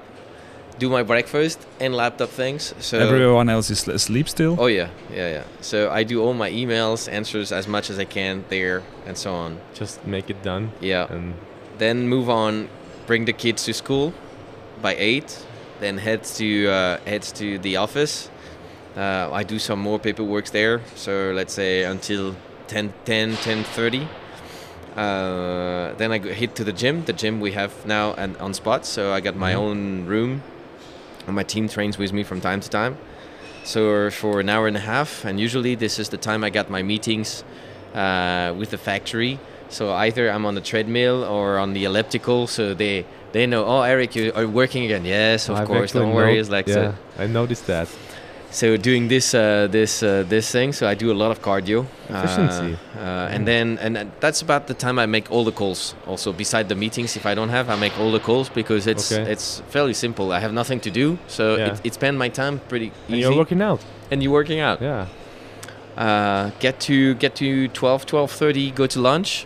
do my breakfast and laptop things. So Everyone else is asleep still. Oh yeah, yeah, yeah. So I do all my emails, answers as much as I can there, and so on. Just make it done. Yeah. And Then move on, bring the kids to school by eight. Then head to uh, heads to the office. Uh, I do some more paperwork there. So let's say until 10, 10, 10.30. Uh, then I go hit to the gym. The gym we have now and on spot. So I got my own room, and my team trains with me from time to time. So for an hour and a half, and usually this is the time I got my meetings uh, with the factory. So either I'm on the treadmill or on the elliptical. So they they know, oh Eric, you are working again. Yes, of I've course. Don't worry. It's like yeah, so, I noticed that. So doing this uh, this uh, this thing. So I do a lot of cardio. Efficiency. Uh, uh, and then and that's about the time I make all the calls. Also, beside the meetings, if I don't have, I make all the calls because it's Okay. it's fairly simple. I have nothing to do, so Yeah. it, it spend my time pretty easy. And you're working out. and you're working out. Yeah. Uh, get to get to 12 12:30 go to lunch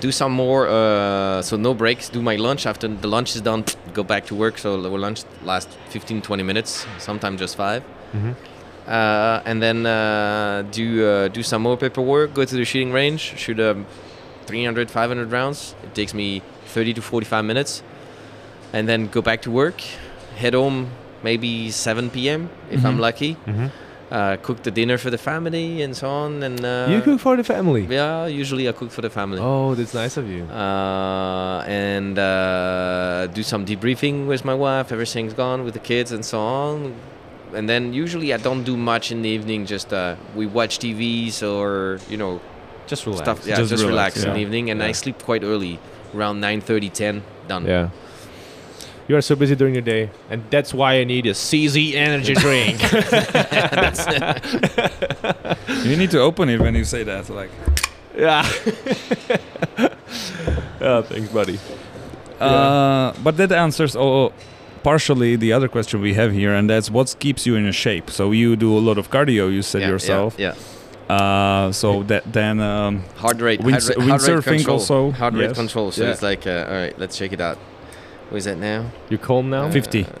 do some more uh, so no breaks do my lunch after the lunch is done go back to work so the lunch lasts 15 20 minutes sometimes just 5 Mhm. uh, and then uh, do uh, do some more paperwork go to the shooting range shoot um, 300 500 rounds it takes me 30 to 45 minutes and then go back to work head home maybe 7 p.m if i'm Mhm. lucky Mhm. uh, cook the dinner for the family and so on. And uh, you cook for the family. Yeah, usually I cook for the family. Oh, that's nice of you. Uh, and uh, do some debriefing with my wife. Everything's gone with the kids and so on. And then usually I don't do much in the evening. Just uh, we watch TVs or you know Just relax. stuff. Yeah, Just just, relax, relax, in the evening. And I sleep quite early, around 9:30, 10. Done. Yeah. You are so busy during your day, and that's why I need a CZ energy drink. You need to open it when you say that. Like, yeah. yeah, thanks, buddy. uh, but that answers all, partially the other question we have here, and that's what keeps you in a shape. So you do a lot of cardio. You said Yeah, yeah, yourself. Yeah. Uh, so that then um, Heart rate. Wind- heart, rate- heart rate control. also, Heart rate yes. control. So Yeah. it's like, uh, all right, let's check it out. What is that now? You calm now? Uh, 50.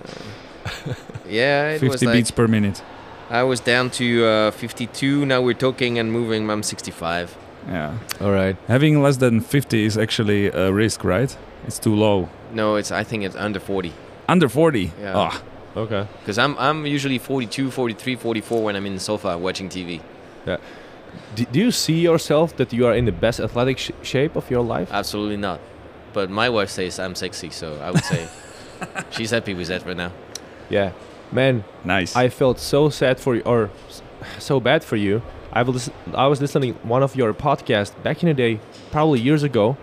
Yeah, it 50 was like beats per minute. I was down to uh, 52. Now we're talking and moving. I'm 65. Yeah. All right. Having less than 50 is actually a risk, right? It's too low. No, it's. I think it's under 40. Under 40. Yeah. Ah, Okay. Because I'm I'm usually 42, 43, 44 when I'm in the sofa watching TV. Yeah. Do, do you see yourself that you are in the best athletic sh- shape of your life? Absolutely not. But my wife says I'm sexy, so I would say she's happy with that right now. Yeah. Man, nice. I felt so sad for you, or so bad for you. I was I was listening one of your podcasts back in the day, probably years ago,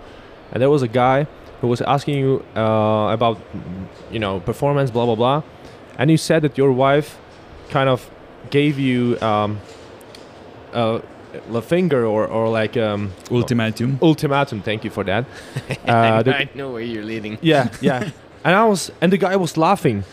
and there was a guy who was asking you uh, about, you know, performance, blah blah blah, and you said that your wife kind of gave you um, a, a finger or or like um, Ultimatum. ultimatum. Thank you for that. Uh, the- I know where you're leading. yeah, yeah. and I was, and the guy was laughing.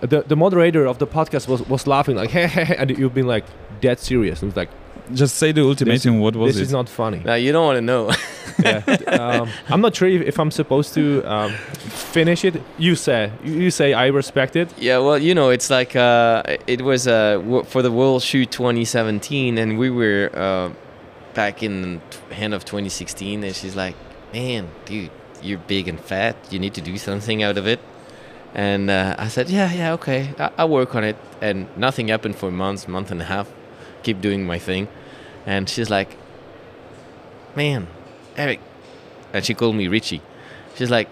The the moderator of the podcast was was laughing like, hey, hey, hey, and you've been like dead serious. It was like, Just say the ultimatum. what was it this it? is not funny. Now you don't want to know. yeah. um, I'm not sure if, if I'm supposed to um, finish it. You say, you, you say, I respect it. Yeah, well, you know, it's like uh, it was uh, for the World Shoot 2017, and we were uh, back in t- end of 2016, and she's like, "Man, dude, you're big and fat. You need to do something out of it." And uh, I said, "Yeah, yeah, okay, I- I'll work on it." And nothing happened for months, month and a half. Keep doing my thing, and she's like, man, Eric, and she called me Richie. She's like,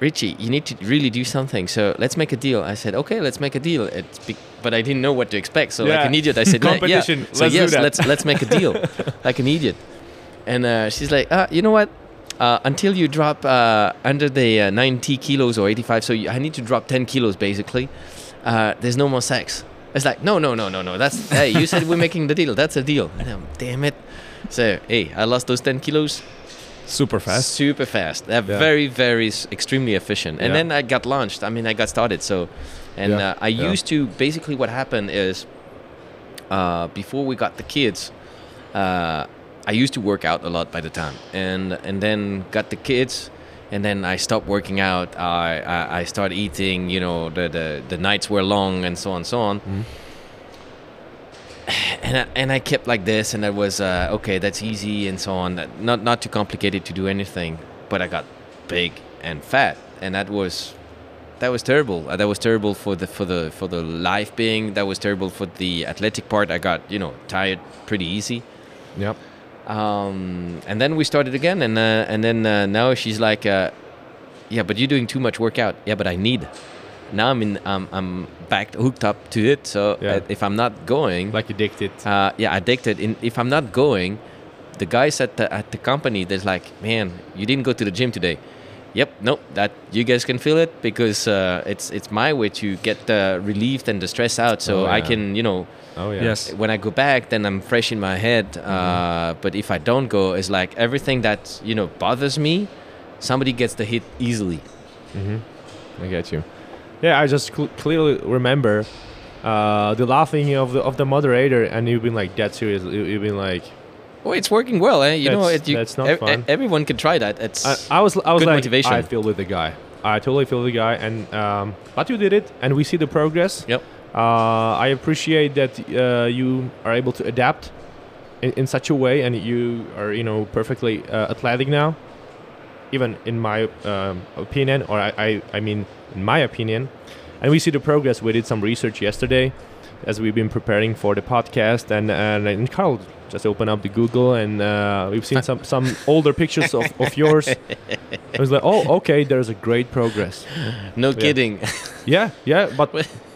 Richie, you need to really do something. So let's make a deal. I said, okay, let's make a deal. It's be- but I didn't know what to expect. So like an idiot, I said, "Yeah, Competition. Yeah. So Let's do yes, that." let's let's make a deal, like an idiot. And uh, she's like, uh, you know what? Uh, until you drop uh, under the uh, 90 kilos or 85, so you, I need to drop 10 kilos basically. Uh, there's no more sex. It's like, no, no, no, no, no. That's hey, you said we're making the deal. That's a deal. And I'm, damn it. So hey, I lost those 10 kilos Super fast. super fast. They're Yeah. very, very extremely efficient. And Yeah. then I got launched. I mean, I got started. So, and Yeah. uh, I used to basically what happened is uh, before we got the kids, uh, I used to work out a lot by the time, and and then got the kids. And then I stopped working out. I, I I started eating. You know, the, the the nights were long, and so on, and so on. And I, and I kept like this, and I was uh, okay. That's easy, and so on. That- Not not too complicated to do anything. But I got big and fat, and that was that was terrible. Uh, that was terrible for the for the for the life being. That was terrible for the athletic part. I got you know tired pretty easy. Yep. Um, and then we started again, and uh, and then uh, now she's like, uh, yeah, but you're doing too much workout. Yeah, but I need. Now I'm in. Um, I'm back hooked up to it. So Yeah. uh, if I'm not going, Like addicted. uh, yeah, addicted. In if I'm not going, the guys at the at the company, there's like, man, you didn't go to the gym today. Yep, nope. That you guys can feel it because uh, it's it's my way to get relieved and the stress out, so Oh, I can you know oh yeah. Yes. when I go back, then I'm fresh in my head. Uh, but if I don't go, it's like everything that you know bothers me, somebody gets the hit easily. I get you. Yeah, I just cl- clearly remember uh, the laughing of the of the moderator, and you've been like dead serious. You- You've been like, Oh, it's working well, eh? You know, it, you, that's not ev- fun. everyone can try that. It's I, I was I was like, motivation. I feel with the guy. I totally feel the guy, and um, but you did it, and we see the progress. Yep. Uh, I appreciate that uh, you are able to adapt in, in such a way, and you are you know perfectly uh, athletic now. Even in my um, opinion, or I, I I mean in my opinion, and we see the progress. We did some research yesterday, as we've been preparing for the podcast, and and, and Carl just opened up the Google, and uh, we've seen some some older pictures of, of yours. I was like, oh, okay, there's a great progress. no kidding. Yeah, yeah, but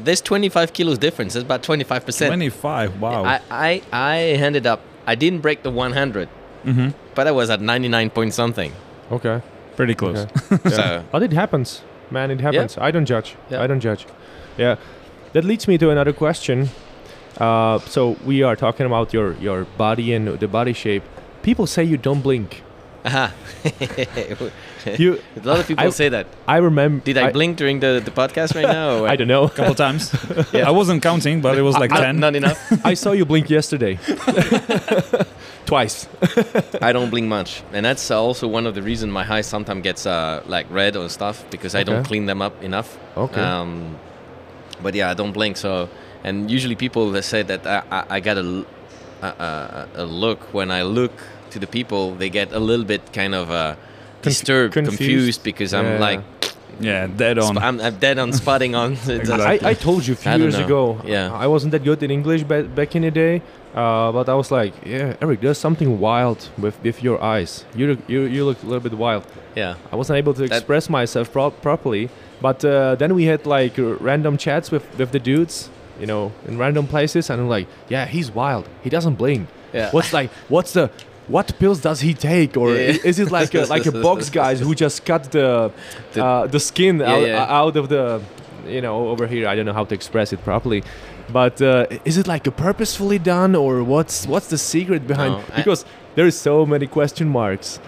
There's 25 kilos difference. That's about 25 percent. 25. Wow. I, I I ended up. I didn't break the 100, mm-hmm. but I was at 99 point something. okay. Pretty close. okay. Yeah. So But it happens, man. It happens. I don't judge. Yeah. I don't judge. Yeah, that leads me to another question. Uh, so we are talking about your your body and the body shape. People say you don't blink. Aha. You, a lot of people I- say that. I remember. Did I, blink during the, the podcast right now? Or? I don't know. A couple times. Yeah. I wasn't counting, but it was like Uh, 10. Not enough. I saw you blink yesterday. Twice. I don't blink much, and that's also one of the reasons my eyes sometimes gets uh, like red or stuff because I don't clean them up enough. Okay. Um, but yeah, I don't blink. So, and usually people that say that I, I, I got a, l- a, a- a look when I look to the people, they get a little bit kind of uh, disturbed, confused. confused. because I'm Yeah. like Yeah, dead on. sp- I'm, I'm dead on spotting on. Exactly. I, I told you a few years know. ago. Yeah. I wasn't that good in English ba- back in the day, uh, but I was like, yeah, Eric, there's something wild with, with your eyes. You look, you you look a little bit wild. yeah. I wasn't able to That- express myself pro- properly. But uh, then we had like uh, random chats with, with the dudes, you know, in random places, and I'm like, yeah, he's wild. He doesn't blink. Yeah. What's like, what's the, what pills does he take, or Yeah. is it like a, like a box guys who just cut the The- uh, the skin Yeah, out, yeah. out of the, you know, over here? I don't know how to express it properly. But uh, is it like a purposefully done, or what's what's the secret behind? No, because there is so many question marks.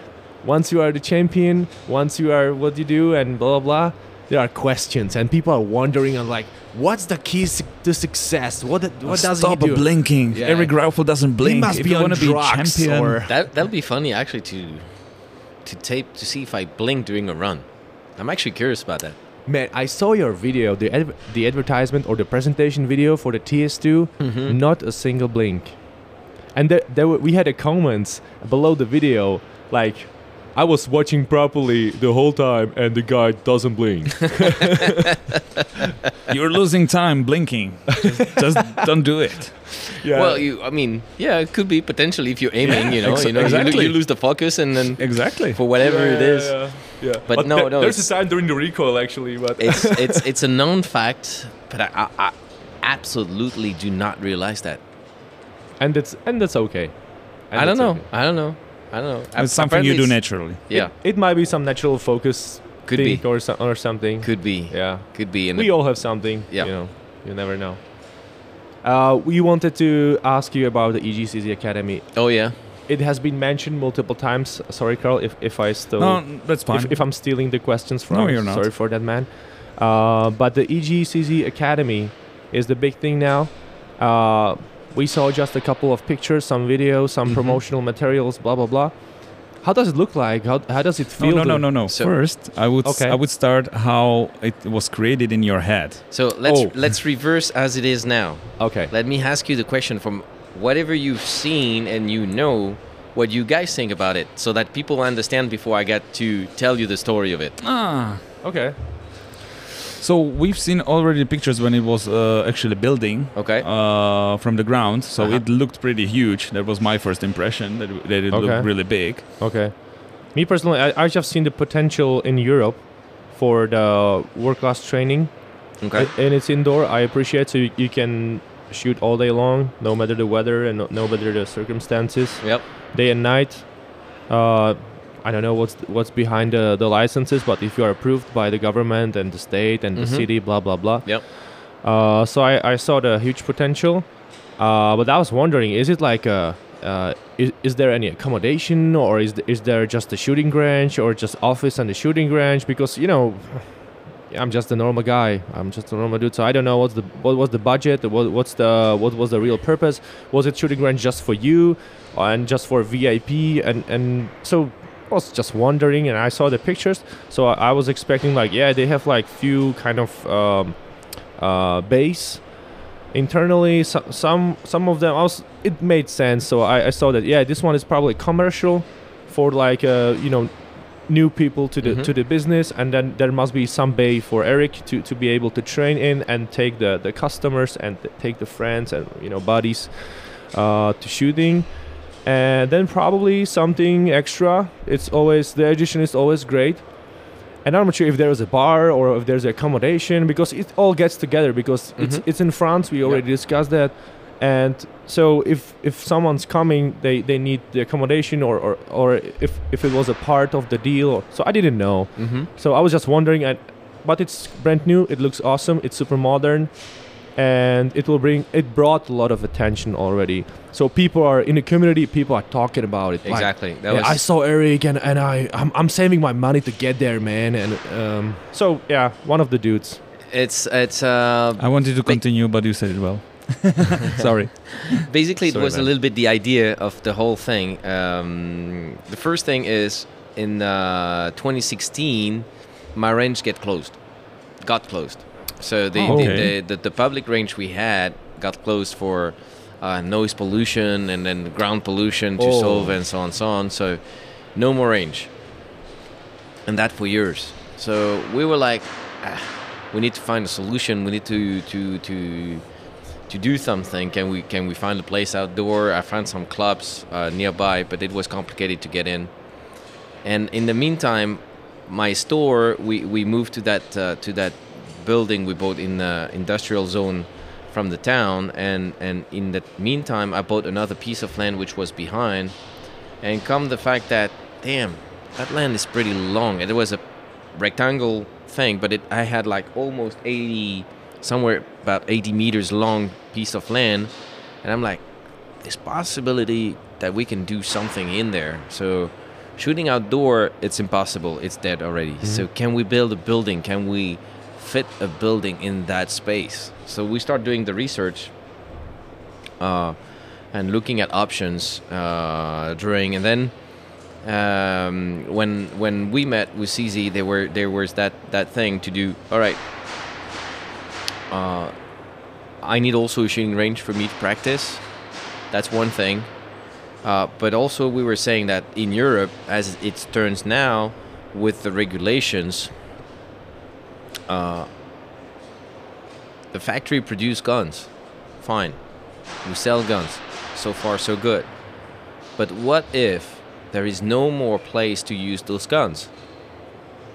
Once you are the champion, once you are what you do, and blah blah blah, there are questions, and people are wondering on like, what's the key to success? What the- what does Stop he do? blinking. Yeah. Eric Grauffel doesn't blink. he must if be you on want to be drugs champion, or- That that'll be funny actually to to tape to see if I blink during a run. I'm actually curious about that. Man, I saw your video, the adv- the advertisement or the presentation video for the TS2. Mm-hmm. Not a single blink. And there, there were, we had a comments below the video like, I was watching properly the whole time, and the guy doesn't blink. You're losing time blinking. Just, just don't do it. yeah. Well, you, I mean, yeah, it could be potentially if you're aiming, Yeah, you know, exa- you know, exactly. you lose the focus and then Exactly. for whatever yeah, it is. Yeah, yeah. But no, there- no, There's a time during the recoil actually, but It's it's it's a known fact, but I, I, I absolutely do not realize that. and it's and that's okay. And I don't know. okay. I don't know. I don't know. It's something you do naturally. Yeah, It, it might be some natural focus Could be. or so, or something. could be. Yeah. Could be. And we all have something. Yeah. You know, you never know. Uh, we wanted to ask you about the EGCZ Academy. oh yeah. It has been mentioned multiple times. Sorry, Carl, if, if I still No, that's fine. if, if I'm stealing the questions from. No, you're not. Sorry for that, man. Uh, but the EGCZ Academy is the big thing now. Uh, we saw just a couple of pictures, some videos, some Mhm. promotional materials, blah blah blah. How does it look like? How, how does it no, feel? no, to- no, no, no. So- First, I would Okay. I would start how it was created in your head. So let's Oh. let's reverse as it is now. Okay. Let me ask you the question from whatever you've seen and you know, what you guys think about it, so that people understand before I get to tell you the story of it. Ah. Okay. So we've seen already pictures when it was uh, actually building Okay. uh, from the ground. So Uh-huh. it looked pretty huge. That was my first impression that, that it Okay. looked really big. Okay. Me personally, I, I just seen the potential in Europe for the work class training, Okay. And it's indoor. I appreciate so you, you can shoot all day long, no matter the weather and no, no matter the circumstances, Yep. day and night. Uh, I don't know what's what's behind the, the licenses, but if you are approved by the government and the state and the Mhm. city, blah blah blah. Yep. Uh, so I, I saw the huge potential, uh, but I was wondering, is it like a, uh, is, is there any accommodation or is, th- is there just a shooting range or just office and a shooting range? Because you know, I'm just a normal guy. I'm just a normal dude. So I don't know what's the what was the budget, what, what's the what was the real purpose? Was it shooting range just for you, and just for VIP? And and so was just wondering, and I saw the pictures. So I, I was expecting like, yeah, they have like few kind of um, uh, base internally. So, some some of them, I was it made sense. So I, I saw that yeah, this one is probably commercial for like uh, you know new people to the Mhm. to the business, and then there must be some bay for Eric to, to be able to train in and take the the customers and th- take the friends and you know buddies uh, to shooting. And then probably something extra. It's always the addition is always great and I'm not sure if there is a bar or if there's accommodation because it all gets together because it's Mhm. it's in France. We already discussed that, and so if if someone's coming, they they need the accommodation or or, or if if it was a part of the deal. Or, so I didn't know. Mm-hmm. So I was just wondering, and but it's brand new. It looks awesome. It's super modern, and it will bring. It brought a lot of attention already. So people are in the community. People are talking about it. like, Exactly. That yeah, was I saw Eric and, and I I'm, I'm saving my money to get there, man. And um, so yeah, one of the dudes. it's it's uh I wanted to continue, but you said it well. Sorry. basically it Sorry, was a little bit the idea of the whole thing. Um, the first thing is in uh, 2016, my range get closed, got closed. So the, Oh, the, okay. the, the the public range we had got closed for uh, noise pollution and then ground pollution to Oh. solve and so on and so on. So no more range, and that for years. So we were like, ah, we need to find a solution. We need to to to to do something. Can we can we find a place outdoor? I found some clubs uh, nearby, but it was complicated to get in. And in the meantime, my store we, we moved to that uh, to that building we bought in the industrial zone from the town, and and in the meantime, I bought another piece of land which was behind. And come the fact that damn, that land is pretty long. It was a rectangle thing, but it I had like almost 80 somewhere about 80 meters long piece of land. And i'm like there's possibility that we can do something in there. So shooting outdoor it's impossible. It's dead already. So mm-hmm. can we build a building? Can we fit a building in that space so we start doing the research uh, and looking at options uh, during and then um, when when we met with CZ, there were there was that that thing to do. All right, uh, I need also a shooting range for me to practice. That's one thing. Uh, but also, we were saying that in Europe, as it turns now, with the regulations, uh, the factory produce guns. Fine. We sell guns. So far, so good. But what if there is no more place to use those guns?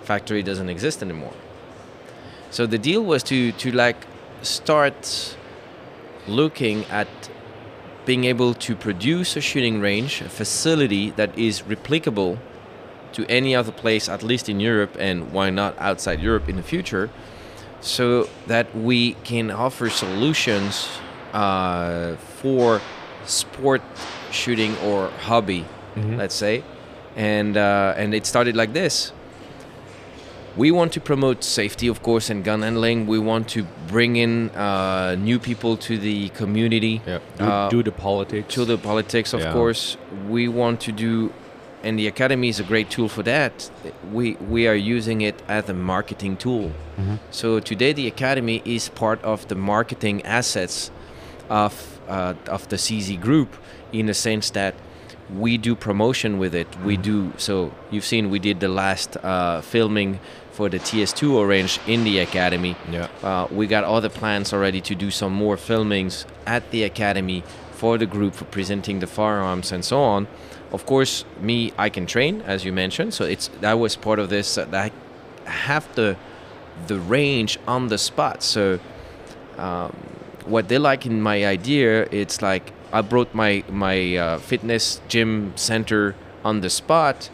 Factory doesn't exist anymore. So the deal was to, to like start looking at being able to produce a shooting range, a facility that is replicable to any other place, at least in Europe, and why not outside Europe in the future, so that we can offer solutions uh, for sport shooting or hobby, let's say. And uh, and it started like this. We want to promote safety, of course, and gun handling. We want to bring in uh, new people to the community. Yeah. Do, Uh, do the politics. to the politics, of Yeah. course. We want to do, and the academy is a great tool for that. We we are using it as a marketing tool. So today, the academy is part of the marketing assets of uh, of the CZ group, in the sense that we do promotion with it. We do so. You've seen we did the last uh, filming for the TS2 Orange in the academy. Yeah. Uh, we got other plans already to do some more filmings at the academy for the group for presenting the firearms and so on. Of course, me, I can train, as you mentioned. So it's that was part of this. Uh, that I have the the range on the spot. So um, what they like in my idea, it's like I brought my my uh, fitness gym center on the spot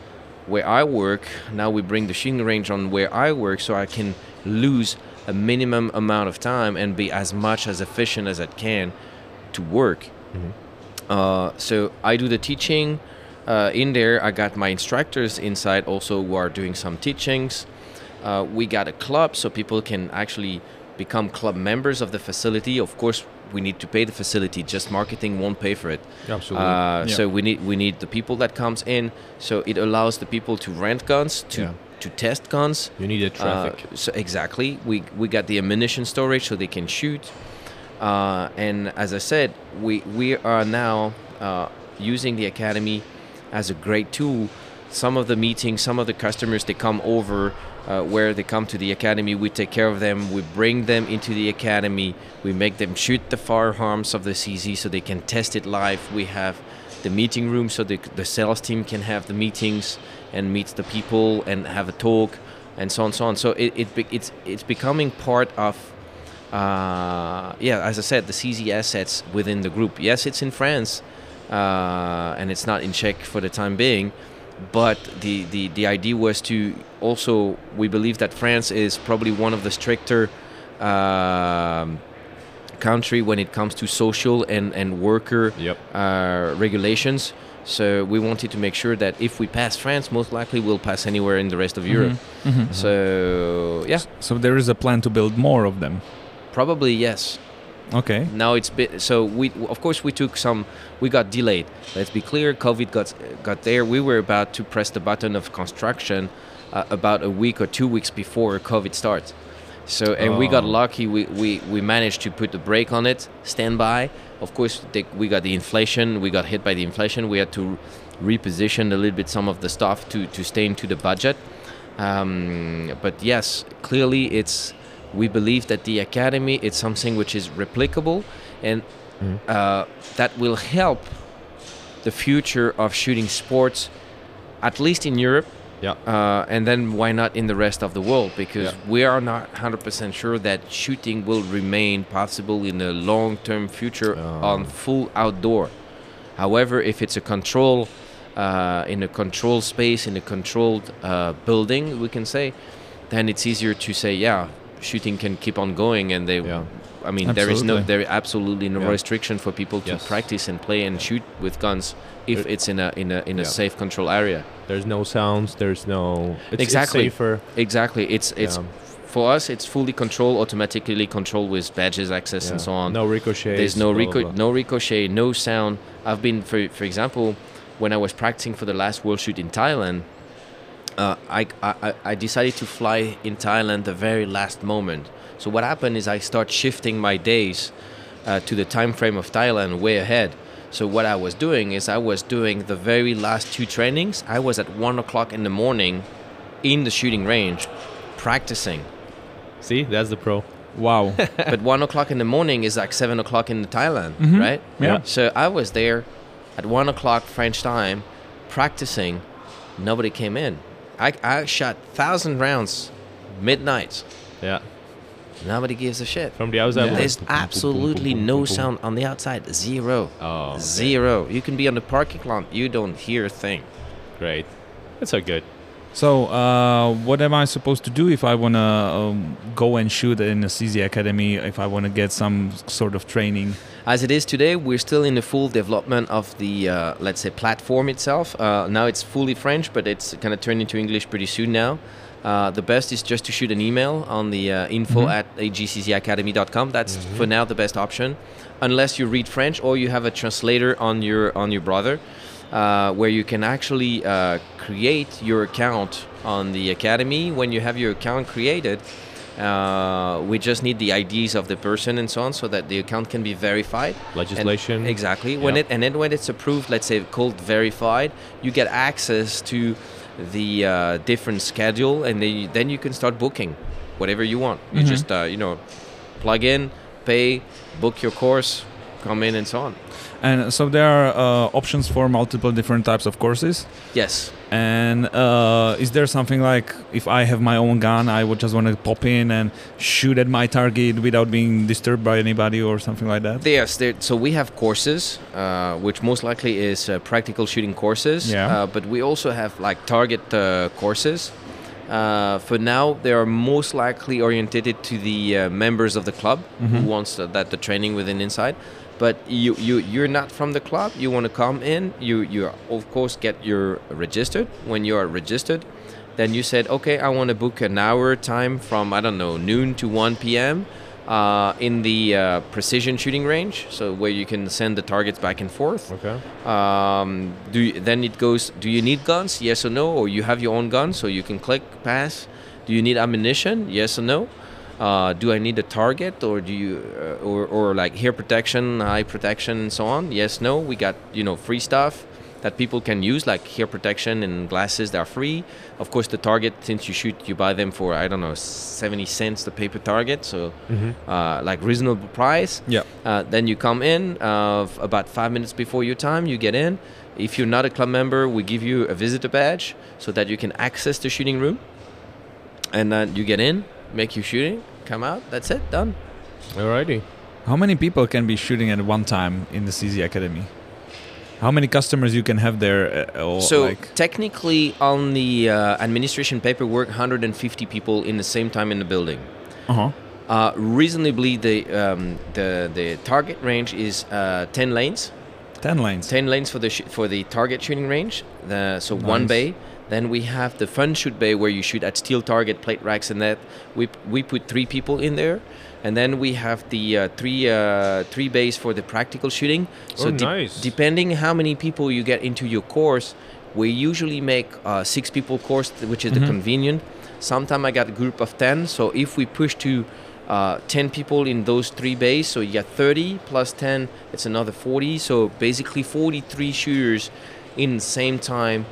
where I work. Now we bring the shooting range on where I work, so I can lose a minimum amount of time and be as much as efficient as I can to work. Uh, so I do the teaching uh, in there. I got my instructors inside also who are doing some teachings. Uh, we got a club so people can actually become club members of the facility. Of course, we need to pay the facility. Just marketing won't pay for it. Absolutely. Uh, Yeah. So we need we need the people that comes in. So it allows the people to rent guns, to Yeah. to test guns. you need a traffic. Uh, so exactly, we we got the ammunition storage so they can shoot. Uh, and as I said, we we are now uh, using the academy as a great tool. Some of the meetings, some of the customers, they come over uh, where they come to the academy. We take care of them. We bring them into the academy. We make them shoot the firearms of the CZ so they can test it live. We have the meeting room so the, the sales team can have the meetings and meet the people and have a talk and so on so on. So it, it it's it's becoming part of uh, yeah, as I said, the CZ assets within the group. Yes, it's in France, uh, and it's not in Czech for the time being. But the, the, the idea was to also, we believe that France is probably one of the stricter um, country when it comes to social and, and worker Yep. uh, regulations. So we wanted to make sure that if we pass France, most likely we'll pass anywhere in the rest of Europe. Mhm. So yeah, So there is a plan to build more of them. probably yes. Okay. Now it's bit so we of course we took some we got delayed. Let's be clear, COVID got got there. We were about to press the button of construction uh, about a week or two weeks before COVID starts. So and we got Oh. lucky. We, we we managed to put the brake on it, stand by. Of course, they, we got the inflation. We got hit by the inflation. We had to reposition a little bit some of the stuff to to stay into the budget. Um, but yes, clearly it's we believe that the academy is something which is replicable and uh, that will help the future of shooting sports, at least in Europe, Yeah. uh, and then why not in the rest of the world? Because Yeah. we are not 100% sure that shooting will remain possible in the long term future Oh. on full outdoor. However, if it's a control, uh, in a controlled space, in a controlled uh, building, we can say, then it's easier to say, yeah, shooting can keep on going, and they. Yeah. I mean, there is no, Absolutely. there absolutely no Yeah. restriction for people to Yes. practice and play and shoot with guns if It- it's in a in a in a Yeah. safe control area. There's no sounds. There's no. It's, Exactly. It's safer. Exactly. It's it's for us. It's fully controlled, automatically controlled with badges, access, and so on. No ricochet. There's no blah, blah, rico- no ricochet, no sound. I've been, for for example, when I was practicing for the last World Shoot in Thailand, uh, I, I I decided to fly in Thailand the very last moment. So what happened is I start shifting my days uh, to the time frame of Thailand way ahead. So what I was doing is I was doing the very last two trainings. I was at one o'clock in the morning in the shooting range practicing. See, that's the pro. Wow. but one o'clock in the morning is like seven o'clock in Thailand, Mhm. right? Yeah. So I was there at one o'clock French time practicing. Nobody came in. I, I shot thousand rounds midnight. Yeah. Nobody gives a shit. From the outside. Yeah. There's absolutely no sound on the outside. Zero. Oh, okay. Zero. You can be on the parking lot. You don't hear a thing. Great. That's so good. So, uh, what am I supposed to do if I want to um, go and shoot in a CZ Academy? If I want to get some sort of training? As it is today, we're still in the full development of the, uh, let's say, platform itself. Uh, now it's fully French, but it's kind of turned into English pretty soon now. Uh, the best is just to shoot an email on the uh, info Mhm. at eg-czacademy.com. That's for now the best option, unless you read French or you have a translator on your on your brother, uh, where you can actually uh, create your account on the academy. When you have your account created, uh, we just need the IDs of the person and so on, so that the account can be verified. And- Legislation. exactly. When Yeah. it and then when it's approved, let's say called verified, you get access to the uh, different schedule, and then you, then you can start booking whatever you want. You Mhm. just uh, you know plug in, pay, book your course, come in, and so on. And so there are uh, options for multiple different types of courses. Yes. And uh, is there something like if I have my own gun, I would just want to pop in and shoot at my target without being disturbed by anybody or something like that? Yes, there, so we have courses, uh, which most likely is uh, practical shooting courses. Yeah. Uh, but we also have like target uh, courses. Uh, for now, they are most likely oriented to the uh, members of the club Mhm. who wants that the training within inside. But you, you you're not from the club. You want to come in. You you of course get your registered. When you are registered, then you said, okay, I want to book an hour time from I don't know noon to 1 p.m. Uh, in the uh, precision shooting range, so where you can send the targets back and forth. Okay. Um, do you, then it goes? Do you need guns? Yes or no? Or you have your own gun, so you can click pass. Do you need ammunition? Yes or no? Uh, do I need a target, or do you, uh, or or like hair protection, eye protection, and so on? Yes, no. We got you know free stuff that people can use, like hair protection and glasses. They are free. Of course, the target, since you shoot, you buy them for I don't know seventy cents the paper target, so Mm-hmm. uh, like reasonable price. Yeah. Uh, then you come in uh, about five minutes before your time. You get in. If you're not a club member, we give you a visitor badge so that you can access the shooting room. And then you get in, make your shooting, come out. That's it, done. Alrighty. How many people can be shooting at one time in the CZ Academy? How many customers you can have there? Uh, or so like, technically, on the uh, administration paperwork, 150 people in the same time in the building. uh-huh. Uh, reasonably, the um, the the target range is uh, 10 lanes. 10 lanes. 10 lanes for the sh- for the target shooting range. The, so one bay. Then we have the fun shoot bay where you shoot at steel target, plate racks, and that. We we put three people in there, and then we have the uh, three uh, three bays for the practical shooting. So Oh, de- nice. depending how many people you get into your course, we usually make uh, six people course, which is the Mhm. convenient. Sometimes I got a group of ten. So if we push to uh, 10 people in those three bays. So you got 30 plus 10, it's another 40. So basically 43 shooters in the same time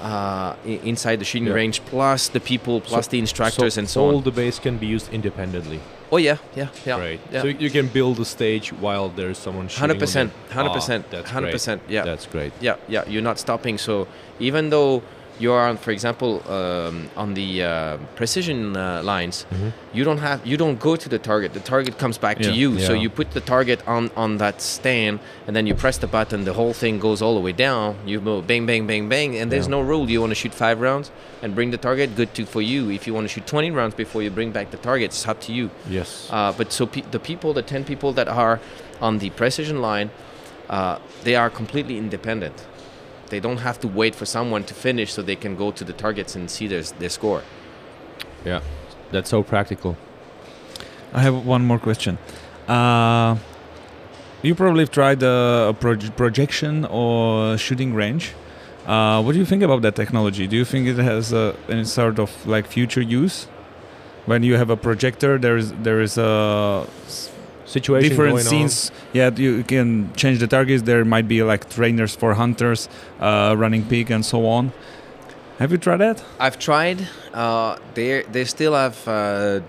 uh, inside the shooting Yeah. range, plus the people, plus the instructors, and so all on. the base can be used independently. Oh, yeah, yeah, yeah. Right. Yeah. So you can build the stage while there's someone shooting. Hundred percent, hundred Ah, percent, that's hundred percent. Yeah, That's great. yeah, yeah. You're not stopping. So even though you are, on, for example, um, on the uh, precision uh, lines, Mhm. you don't have, you don't go to the target. The target comes back to Yeah. you. So you put the target on on that stand, and then you press the button. The whole thing goes all the way down. You move, bang, bang, bang, bang, and there's Yeah. no rule. You want to shoot five rounds and bring the target. Good to for you. If you want to shoot 20 rounds before you bring back the target, it's up to you. Yes. Uh, but so pe- the people, the 10 people that are on the precision line, uh, they are completely independent. They don't have to wait for someone to finish so they can go to the targets and see their, their score. yeah. That's so practical. I have one more question. Uh, you probably have tried a proj- projection or shooting range. Uh, what do you think about that technology? Do you think it has uh, any sort of like future use? When you have a projector, there is there is a s- situation different going scenes. Yeah, you can change the targets. There might be like trainers for hunters, uh, running pig, and so on. Have you tried that? I've tried. Uh, they they still have uh,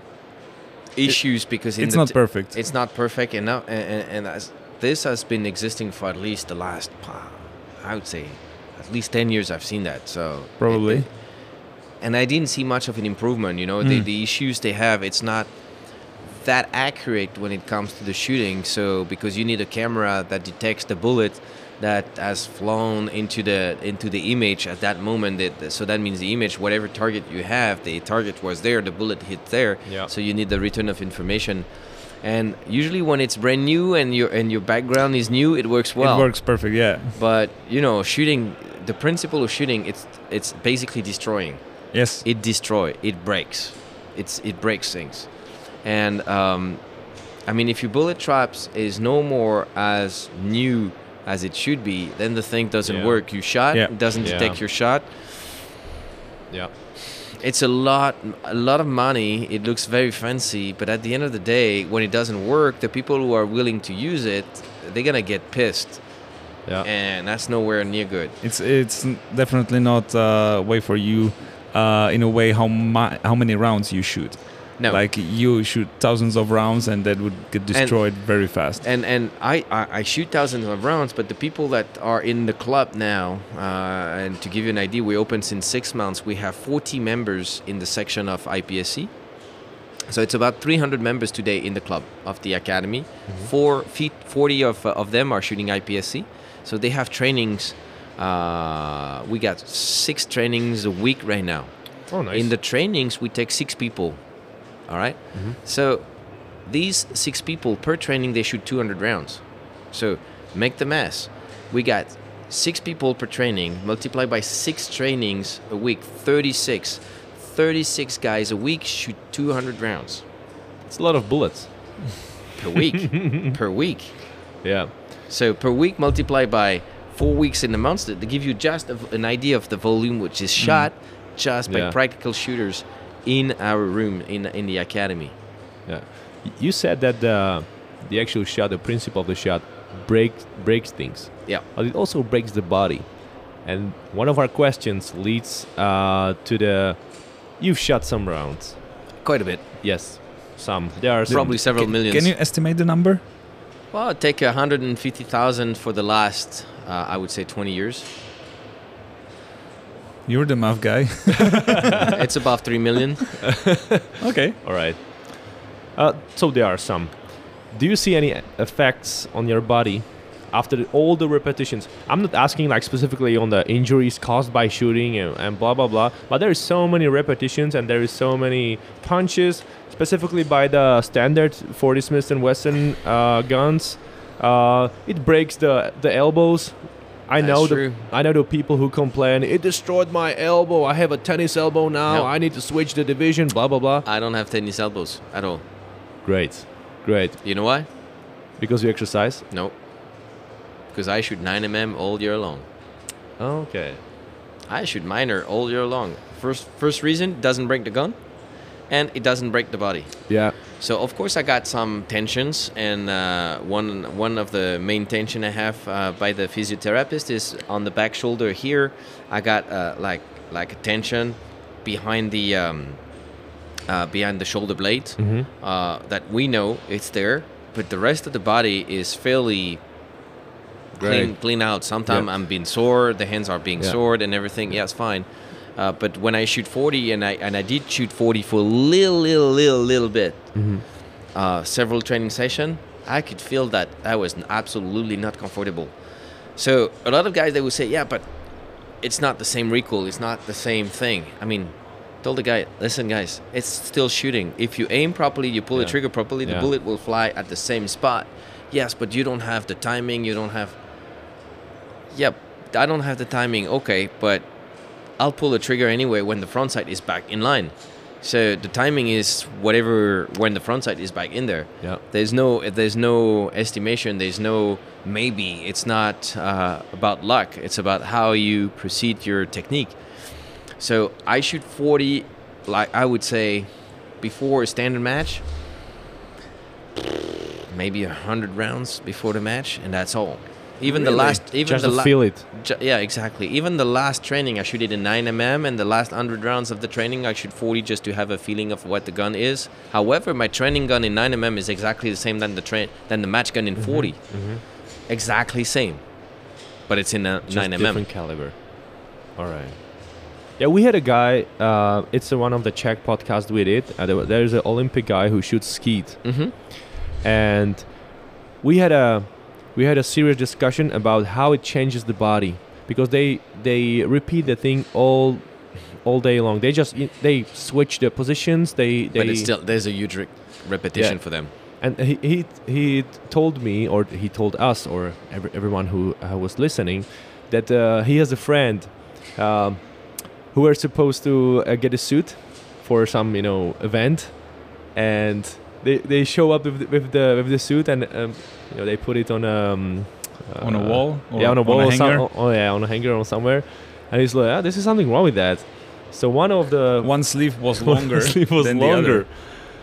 issues because in It's the not t- perfect. It's not perfect enough, and, and, and as this has been existing for at least the last, I would say, at least ten years. I've seen that. So Probably. it- and I didn't see much of an improvement. You know, the Mm. the issues they have, it's not that accurate when it comes to the shooting. So because you need a camera that detects the bullet that has flown into the into the image at that moment. That, so that means the image, whatever target you have, the target was there, the bullet hit there. Yeah. So you need the return of information. And usually when it's brand new and your and your background is new, it works well. it works perfect. Yeah. But you know, shooting, the principle of shooting, it's it's basically destroying Yes. it destroy it breaks it's it breaks things and um, i mean if your bullet traps is no more as new as it should be then the thing doesn't Yeah. work you shot Yeah. it doesn't Yeah. detect your shot. Yeah. it's a lot a lot of money it looks very fancy but at the end of the day when it doesn't work the people who are willing to use it they're gonna get pissed Yeah. and that's nowhere near good It's it's definitely not a way for you. Uh, in a way, how mu- how many rounds you shoot? No Like you shoot thousands of rounds, and that would get destroyed very fast. and and I, I I shoot thousands of rounds, but the people that are in the club now, uh, and to give you an idea, we opened since six months. We have 40 members in the section of IPSC. So it's about 300 members today in the club of the academy. Four feet, 40 of uh, of them are shooting IPSC. So they have trainings. Uh, we got six trainings a week right now. Oh, nice. In the trainings, we take six people. All right? Mm-hmm. So these six people per training, they shoot 200 rounds. So make the math. We got six people per training, multiplied by six trainings a week, 36. 36 guys a week shoot 200 rounds it's a lot of bullets. per week. per week. Yeah. So per week multiplied by four weeks in the month, to give you just an idea of the volume which is mm-hmm. shot just by Yeah. practical shooters in our room in in the academy. Yeah. You said that the the actual shot, the principle of the shot, breaks breaks things, Yeah. but it also breaks the body. And one of our questions leads uh, to the you've shot some rounds. Quite a bit. Yes, some. There are some. Probably several Ca- millions. Can you estimate the number? Well, I'd take 150,000 for the last, uh, I would say, 20 years. You're the math guy. it's above 3 million. okay. All right. Uh, so there are some. Do you see any effects on your body after the, all the repetitions? I'm not asking like specifically on the injuries caused by shooting and, and blah blah blah, but there is so many repetitions and there is so many punches, specifically by the standard 40 Smith and Wesson uh, guns. Uh, it breaks the the elbows. I That's know true. the I know the people who complain it destroyed my elbow. I have a tennis elbow now. No. I need to switch the division. Blah blah blah. I don't have tennis elbows at all. Great, great. You know why? Because you exercise. No. Because I shoot 9mm all year long. Okay. I shoot minor all year long. First, first reason, doesn't break the gun, and it doesn't break the body. Yeah. So of course I got some tensions, and uh, one one of the main tension I have uh, by the physiotherapist is on the back shoulder here. I got uh, like like a tension behind the um, uh, behind the shoulder blade Mhm. uh, that we know it's there, but the rest of the body is fairly clean clean out. Sometimes Yeah. I'm being sore, the hands are being Yeah. sore and everything. Yeah, it's fine. Uh, but when I shoot 40, and I and I did shoot 40 for a little, little, little, little bit, Mhm. uh, several training session, I could feel that I was absolutely not comfortable. So a lot of guys they would say, yeah, but it's not the same recoil. It's not the same thing. I mean, told the guy, listen, guys, it's still shooting. If you aim properly, you pull the trigger properly, the Yeah. bullet will fly at the same spot. Yes, but you don't have the timing. You don't have. Yep, I don't have the timing. Okay, but I'll pull the trigger anyway when the front sight is back in line. So the timing is whatever when the front sight is back in there. Yeah. There's no there's no estimation. There's no maybe. It's not uh, about luck. It's about how you proceed your technique. So I shoot 40, like I would say, before a standard match. maybe a hundred rounds before the match, and that's all. Even the last, even Just the la- feel it. Ju- yeah, exactly. Even the last training, I shoot it in 9 mm, and the last 100 rounds of the training, I shoot 40 just to have a feeling of what the gun is. However, my training gun in 9 mm is exactly the same than the train than the match gun in 40. Exactly same, but it's in a Just 9 mm. different caliber. All right. Yeah, we had a guy. Uh, it's one of the Czech podcasts we did. Uh, there, there's an Olympic guy who shoots skeet, hmm and we had a we had a serious discussion about how it changes the body because they they repeat the thing all all day long. They just they switch the positions. They they But it's still there's a huge re- repetition Yeah. for them. and he, he he told me or he told us or every, everyone who uh, was listening that uh, he has a friend um, who were supposed to uh, get a suit for some you know event and they, they show up with the, with the with the suit and um, you know they put it on um, On a uh, wall or yeah on a on a wall or some- hanger? oh, oh, yeah on a hanger or somewhere and he's like ah, this is something wrong with that so one of the One sleeve was longer. sleeve was than the longer other.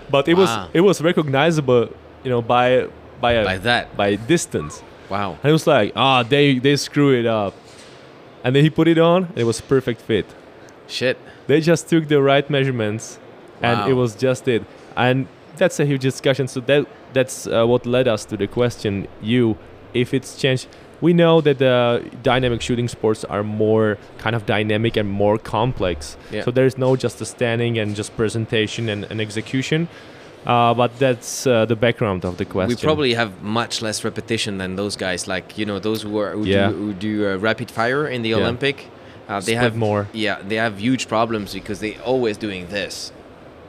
but it Wow. was it was recognizable you know by by a Like that. by distance Wow. and it was like ah they they screw it up and then he put it on and it was perfect fit Shit. they just took the right measurements and it was just it and that's a huge discussion so that that's uh, what led us to the question you if it's changed we know that the dynamic shooting sports are more kind of dynamic and more complex Yeah. so there's no just a standing and just presentation and, and execution uh, but that's uh, the background of the question We probably have much less repetition than those guys. Like you know, those who are who Yeah. do, who do uh, rapid fire in the Yeah. Olympic. Uh, they Split have more. Yeah, they have huge problems because they always doing this.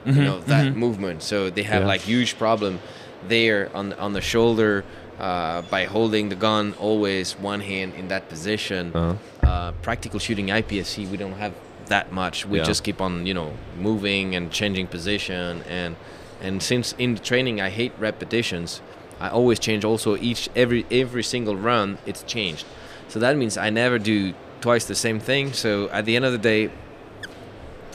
You know that movement, so they have Yeah. like huge problem there on on the shoulder uh, by holding the gun always one hand in that position. Uh-huh. Uh, practical shooting IPSC, we don't have that much. We Yeah. just keep on you know moving and changing position and and since in the training I hate repetitions, I always change also each every every single run it's changed. So that means I never do twice the same thing. So at the end of the day,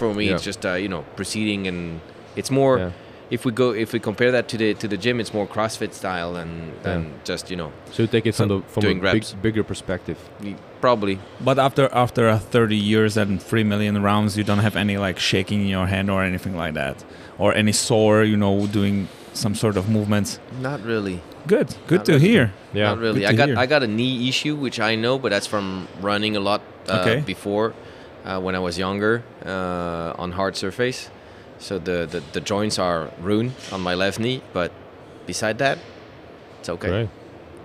for me Yeah. it's just uh, you know proceeding and it's more. Yeah. If we go, if we compare that to the to the gym, it's more CrossFit style than than just you know so you take it from, the, from a big, bigger perspective probably But after after uh, 30 years and 3 million rounds, you don't have any like shaking in your hand or anything like that, or any sore, you know, doing some sort of movements. not really. Good, good Not to really. hear. yeah Not really. good I got hear. I got a knee issue, which I know, but that's from running a lot uh, Okay. before uh, when I was younger uh, on hard surface. So the, the, the joints are ruined on my left knee, but beside that, it's okay. great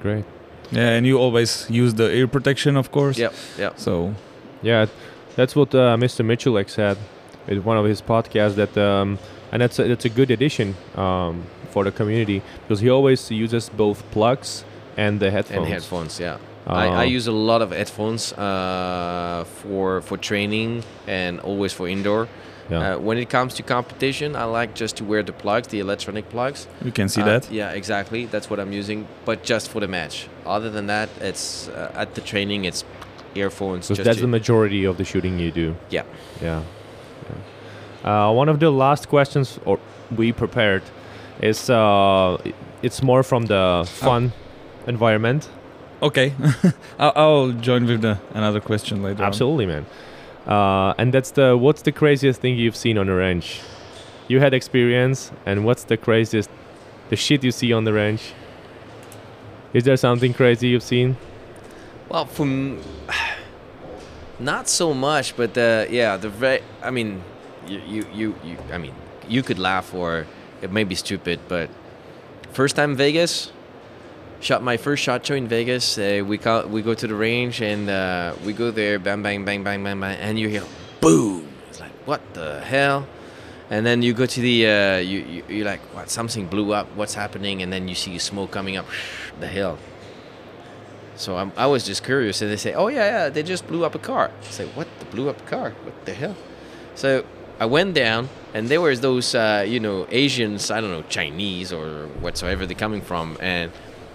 great Yeah, and you always use the ear protection, of course. Yep, yep. So Yeah, that's what uh, Mr. Mitchellek said in one of his podcasts. That um, and that's a, that's a good addition um, for the community because he always uses both plugs and the headphones. And headphones, yeah. I, I Uh, use a lot of headphones uh, for for training and always for indoor. Yeah. Uh, when it comes to competition, I like just to wear the plugs, the electronic plugs. you can see Uh, that. Yeah, exactly. That's what I'm using, but just for the match. Other than that, it's uh, at the training. It's earphones. Just that's the majority of the shooting you do. yeah. Yeah. yeah. Uh, one of the last questions or we prepared is uh, it's more from the fun environment. Okay, I'll, I'll join with the another question later. on. Absolutely, man. Uh, and that's the what's the craziest thing you've seen on a range? You had experience, and what's the craziest, the shit you see on the range? Is there something crazy you've seen? Well, from not so much, but uh, yeah, the very. I mean, you, you you you. I mean, you could laugh or it may be stupid, but first time Vegas. Shot my first shot show in Vegas. Uh, we call, we go to the range and uh, we go there, bang bang bang bang bang bang, and you hear boom. It's like what the hell? And then you go to the uh, you, you you're like what something blew up. What's happening? And then you see smoke coming up. The hell. So I'm, I was just curious, and they say, "Oh yeah, yeah, they just blew up a car." I say, "What? They blew up a car? What the hell?" So I went down, and there was those, uh, you know, Asians. I don't know, Chinese or whatsoever they're coming from, and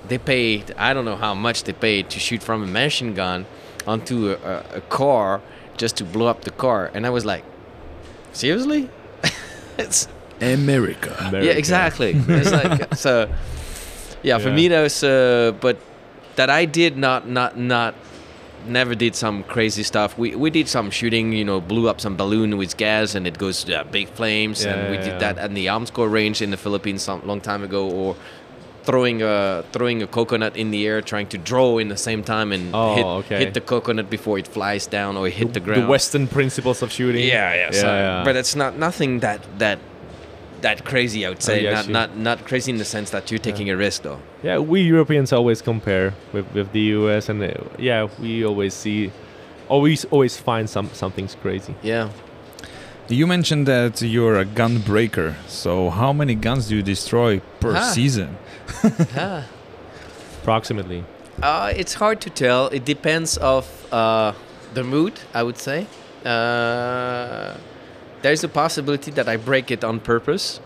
they paid. I don't know how much they paid to shoot from a machine gun onto a, a, a car just to blow up the car, and I was like, "Seriously?" it's America. yeah, exactly. it's like so. yeah, for me that was uh, but that I did not not not never did some crazy stuff we we did some shooting you know blew up some balloon with gas and it goes uh, big flames and we yeah, did yeah. that at the Armscor range in the Philippines some long time ago or throwing a throwing a coconut in the air trying to draw in the same time and Oh, hit, okay. hit the coconut before it flies down or hit the, ground The Western principles of shooting. yeah, yeah, yeah, so- yeah. But it's not nothing that that that crazy. I would say get not you. not not crazy in the sense that you're taking a risk though. Yeah, we Europeans always compare with, with the US, and uh, yeah, we always see, always always find some something's crazy. Yeah. You mentioned that you're a gun breaker. So how many guns do you destroy per Ah. season? Ah. Approximately. Uh, it's hard to tell. It depends of uh, the mood. I would say. Uh, there's a possibility that I break it on purpose.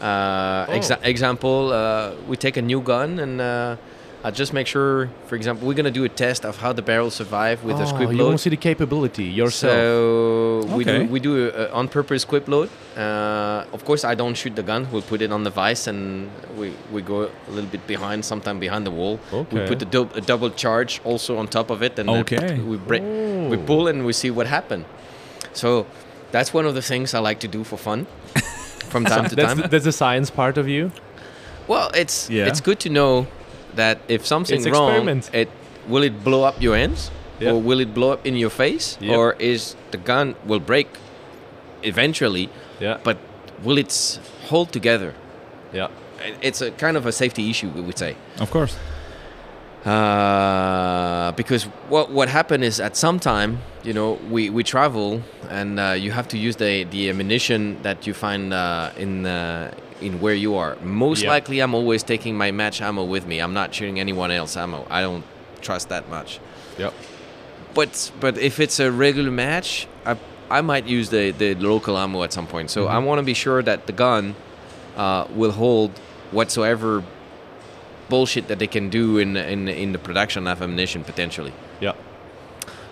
Uh, exa- Oh. example, uh, we take a new gun and uh, I just make sure. For example, we're gonna do a test of how the barrel survive with a oh, load. you load. want to see the capability yourself. So we do Okay. we do a, a on purpose squib load. Uh, of course, I don't shoot the gun. We'll put it on the vise and we, we go a little bit behind, sometime behind the wall. Okay. We put the dou- a double charge also on top of it, and then Okay. we break, we Oh. pull and we see what happened. So that's one of the things I like to do for fun from time to that's, time. the, that's the science part of you. Well, it's Yeah. it's good to know that if something's wrong, it will it blow up your hands Yeah. or will it blow up in your face Yep. or is the gun will break eventually, Yeah. but will it hold together? yeah. It's a kind of a safety issue, we would say. Of course. Uh, because what what happened is at some time, you know, we, we travel and uh, you have to use the, the ammunition that you find uh, in uh, in where you are. Most Yeah. likely, I'm always taking my match ammo with me. I'm not shooting anyone else ammo. I don't trust that much. Yeah. But but if it's a regular match, I I might use the, the local ammo at some point. So I want to be sure that the gun uh, will hold whatsoever bullshit that they can do in in in the production of ammunition potentially. Yeah.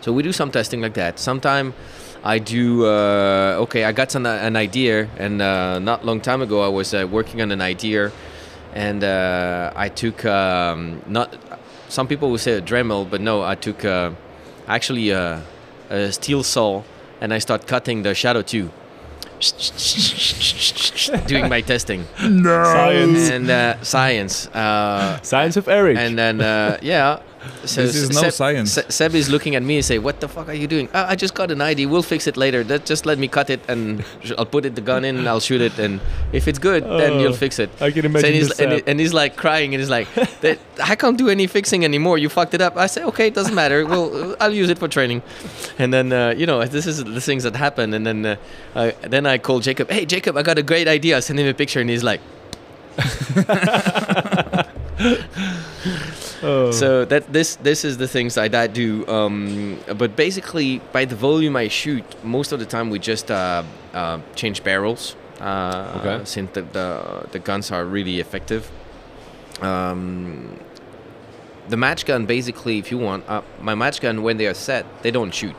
So we do some testing like that. Sometime I do. Uh, okay, I got some, an idea, and uh, not long time ago I was uh, working on an idea, and uh, I took um, not. Some people would say a Dremel, but no, I took uh, actually a, a steel saw, and I start cutting the shadow two. Doing my testing No. Science. and uh, science. Uh, Science of Eric. and then uh, yeah so This is no Seb, science. Se- Seb is looking at me and say what the fuck are you doing? "Ah, i just got an idea we'll fix it later. That just let me cut it and i'll put it the gun in and i'll shoot it. And if it's good then Oh, you'll fix it. I can So imagine and, he's, and, and he's like crying and he's like i can't do any fixing anymore. You fucked it up. I say okay it doesn't matter. Well i'll use it for training. And then uh, you know this is the things that happen. And then uh, uh, then i call jacob hey jacob i got a great idea. I send him a picture and he's like Oh. So that this this is the things I, I do. Um, but basically, by the volume I shoot, most of the time we just uh, uh, change barrels. Uh, Okay. Since the, the the guns are really effective. Um, the match gun, basically, if you want, uh, my match gun when they are set, they don't shoot.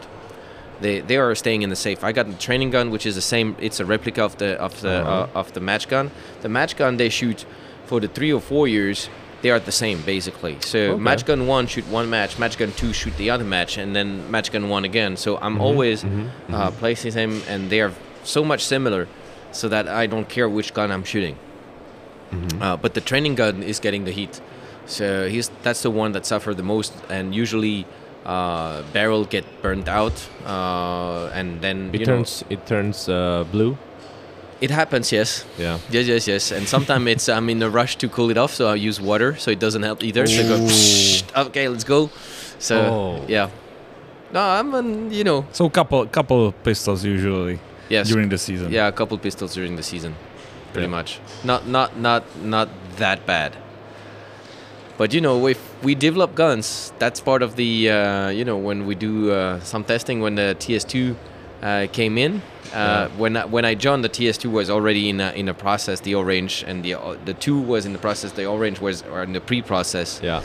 They they are staying in the safe. I got the training gun, which is the same. It's a replica of the of the Uh-huh. uh, of the match gun. The match gun they shoot for the three or four years. They are the same basically. So Okay. match gun one shoot one match, match gun two shoot the other match, and then match gun one again. So I'm Mm-hmm. always Uh, placing them, and they are so much similar, so that I don't care which gun I'm shooting. Mm-hmm. Uh, but the training gun is getting the heat, so he's that's the one that suffered the most, and usually uh, barrel get burned out, uh, and then it you know, turns it turns uh, blue. It happens. Yes, Yeah. yes, yes, yes. And sometimes it's I'm in a rush to cool it off, so I use water, so it doesn't help either. So I go, okay, let's go. So Oh. yeah, no, I'm an, you know So couple couple pistols usually yes during the season. Yeah, a couple pistols during the season, pretty Yeah. much. Not not not not that bad. But you know, if we develop guns, that's part of the uh, you know when we do uh, some testing when the TS2 uh, came in. Uh. When I, when I joined, the TS2 was already in a, in a process, the orange, and the the two was in the process. The orange was or in the pre-process. Yeah.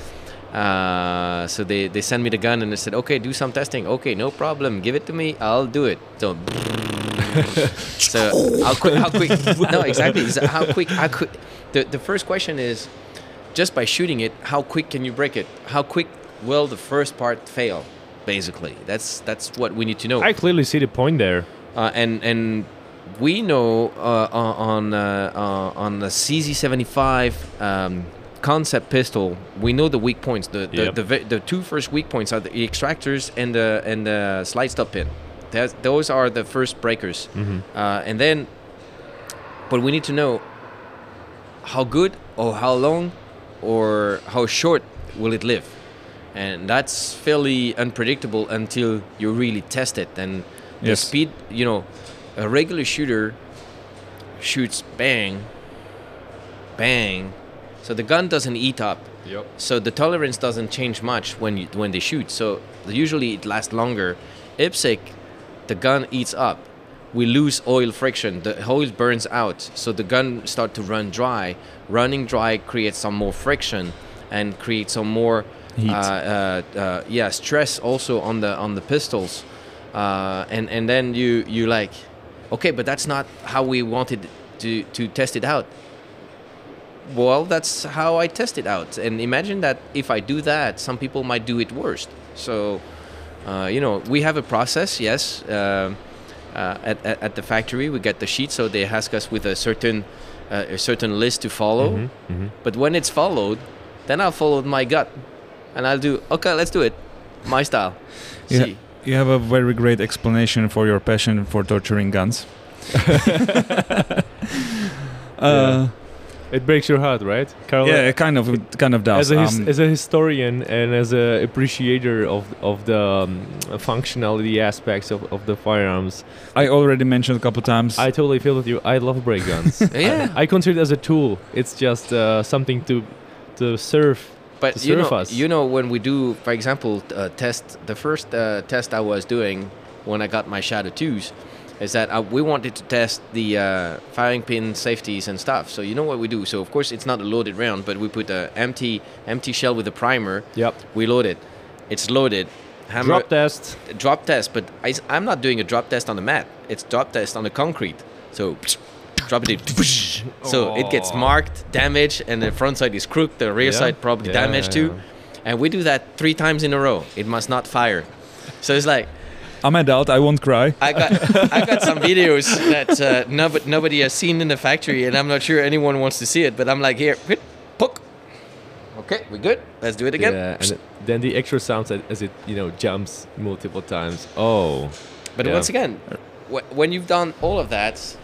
Uh, so they, they sent me the gun and they said, okay, do some testing. Okay, no problem. Give it to me. I'll do it. So, so how quick? How quick? No, exactly. So how quick? How quick? The, the first question is, just by shooting it, how quick can you break it? How quick will the first part fail? Basically, that's that's what we need to know. I clearly see the point there. Uh, and and we know uh, on uh, uh, on the CZ75 um, concept pistol, we know the weak points. The the, Yep. the, the two first weak points are the extractors and the and the slide stop pin. That's, those are the first breakers. Uh, and then, but we need to know how good or how long or how short will it live and that's fairly unpredictable until you really test it and the Yes. speed you know a regular shooter shoots bang bang. So the gun doesn't eat up. Yep. so the tolerance doesn't change much when you when they shoot. So usually it lasts longer. IPSC the gun eats up. We lose oil friction. The oil burns out. So the gun start to run dry. Running dry creates some more friction and creates some more Heat. Uh, uh, uh, yeah stress also on the on the pistols uh, and and then you you like okay but that's not how we wanted to to test it out. Well that's how i test it out. And imagine that if i do that some people might do it worst. So uh, you know we have a process yes um uh, at, at, at the factory. We get the sheet so they ask us with a certain uh, a certain list to follow. Mm-hmm. but when it's followed then i'll follow my gut. And i'll do okay let's do it. My style. Yeah. see You have a very great explanation for your passion for torturing guns. uh, It breaks your heart, right, Carl? yeah, it kind of, it kind of does. As a, his, Um, as a historian and as a appreciator of of the um, functionality aspects of, of the firearms, I already mentioned a couple times. I totally feel with you. I love break guns. yeah I consider it as a tool. It's just uh, something to to serve. But you know, us. you know when we do for example uh, test the first uh, test i was doing when i got my shadow 2s is that uh, we wanted to test the uh, firing pin safeties and stuff so you know what we do so of course it's not a loaded round but we put a empty empty shell with a primer Yep. we load it it's loaded hammer Drop test. drop test, but I, am not doing a drop test on the mat. It's drop test on the concrete. So drop it in. So it gets marked, damaged, and the front side is crooked. The rear Yeah. side probably Yeah, damaged yeah, too. And we do that three times in a row. It must not fire. So it's like I'm adult. I won't cry. I got I got some videos that uh, nobody, nobody has seen in the factory, and I'm not sure anyone wants to see it. But I'm like, here, poke. Okay, we good. Let's do it again. Yeah, and then the extra sounds as, as it you know jumps multiple times. Oh, But once again, when you've done all of that,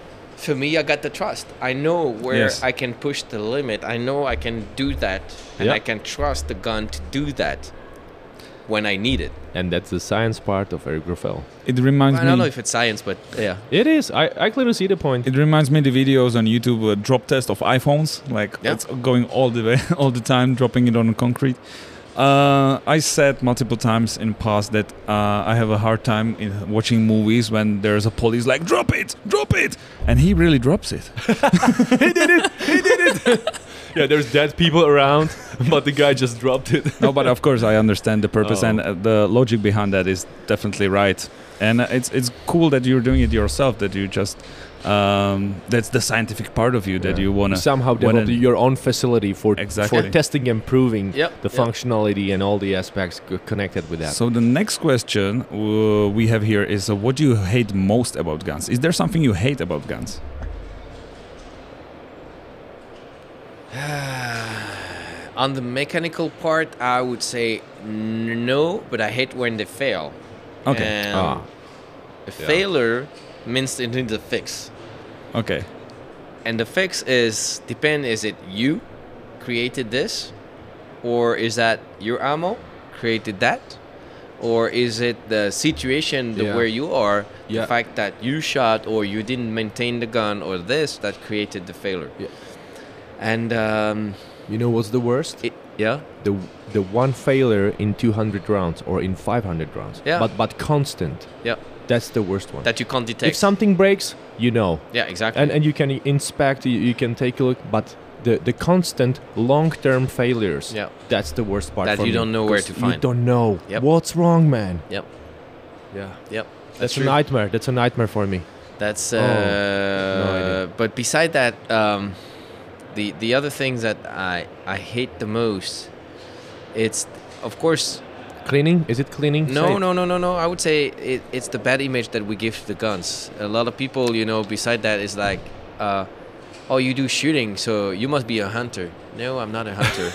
for me, I got the trust. I know where Yes. I can push the limit. I know I can do that, and Yeah. I can trust the gun to do that when I need it. and that's the science part of Eric Grauffel. It reminds I me. I don't know if it's science, but yeah. It is. I, I clearly see the point. It reminds me the videos on YouTube uh, drop test of iPhones, like Yeah. it's going all the way, all the time, dropping it on concrete. Uh, I said multiple times in past that uh, I have a hard time in watching movies when there's a police like drop it, drop it, and he really drops it. he did it. He did it. yeah, there's dead people around, but the guy just dropped it. no, but of course I understand the purpose Oh. and uh, the logic behind that is definitely right. And uh, it's it's cool that you're doing it yourself. That you just um, that's the scientific part of you that Yeah. you wanna somehow wanna- develop your own facility for Exactly. for testing and proving Yep, the yep. functionality and all the aspects connected with that. So the next question uh, we have here is uh, what do you hate most about guns? Is there something you hate about guns? On the mechanical part, I would say n- no, but I hate when they fail. Okay. And Ah. a failure means it needs a fix. Okay. And the fix is depend is it you created this or is that your ammo created that or is it the situation the Yeah. where you are Yeah. the fact that you shot or you didn't maintain the gun or this that created the failure Yeah. and um, you know what's the worst? it, yeah the the one failure in 200 rounds or in 500 rounds. Yeah. But but constant. yeah That's the worst one. that you can't detect if something breaks, you know, yeah exactly and and you can inspect, you, you can take a look, but. The, the constant long-term failures Yeah. that's the worst part That for you me, don't know where 'cause to find. you don't know Yep. what's wrong man yep yeah yep that's, a nightmare that's a nightmare for me That's Oh, uh, idea. but beside that, um, the the other things that I I hate the most, it's of course Cleaning? Is it cleaning? No it. no no no no. I would say it, it's the bad image that we give to the guns. A lot of people, you know, beside that is like, uh, oh, you do shooting, so you must be a hunter. No, I'm not a hunter.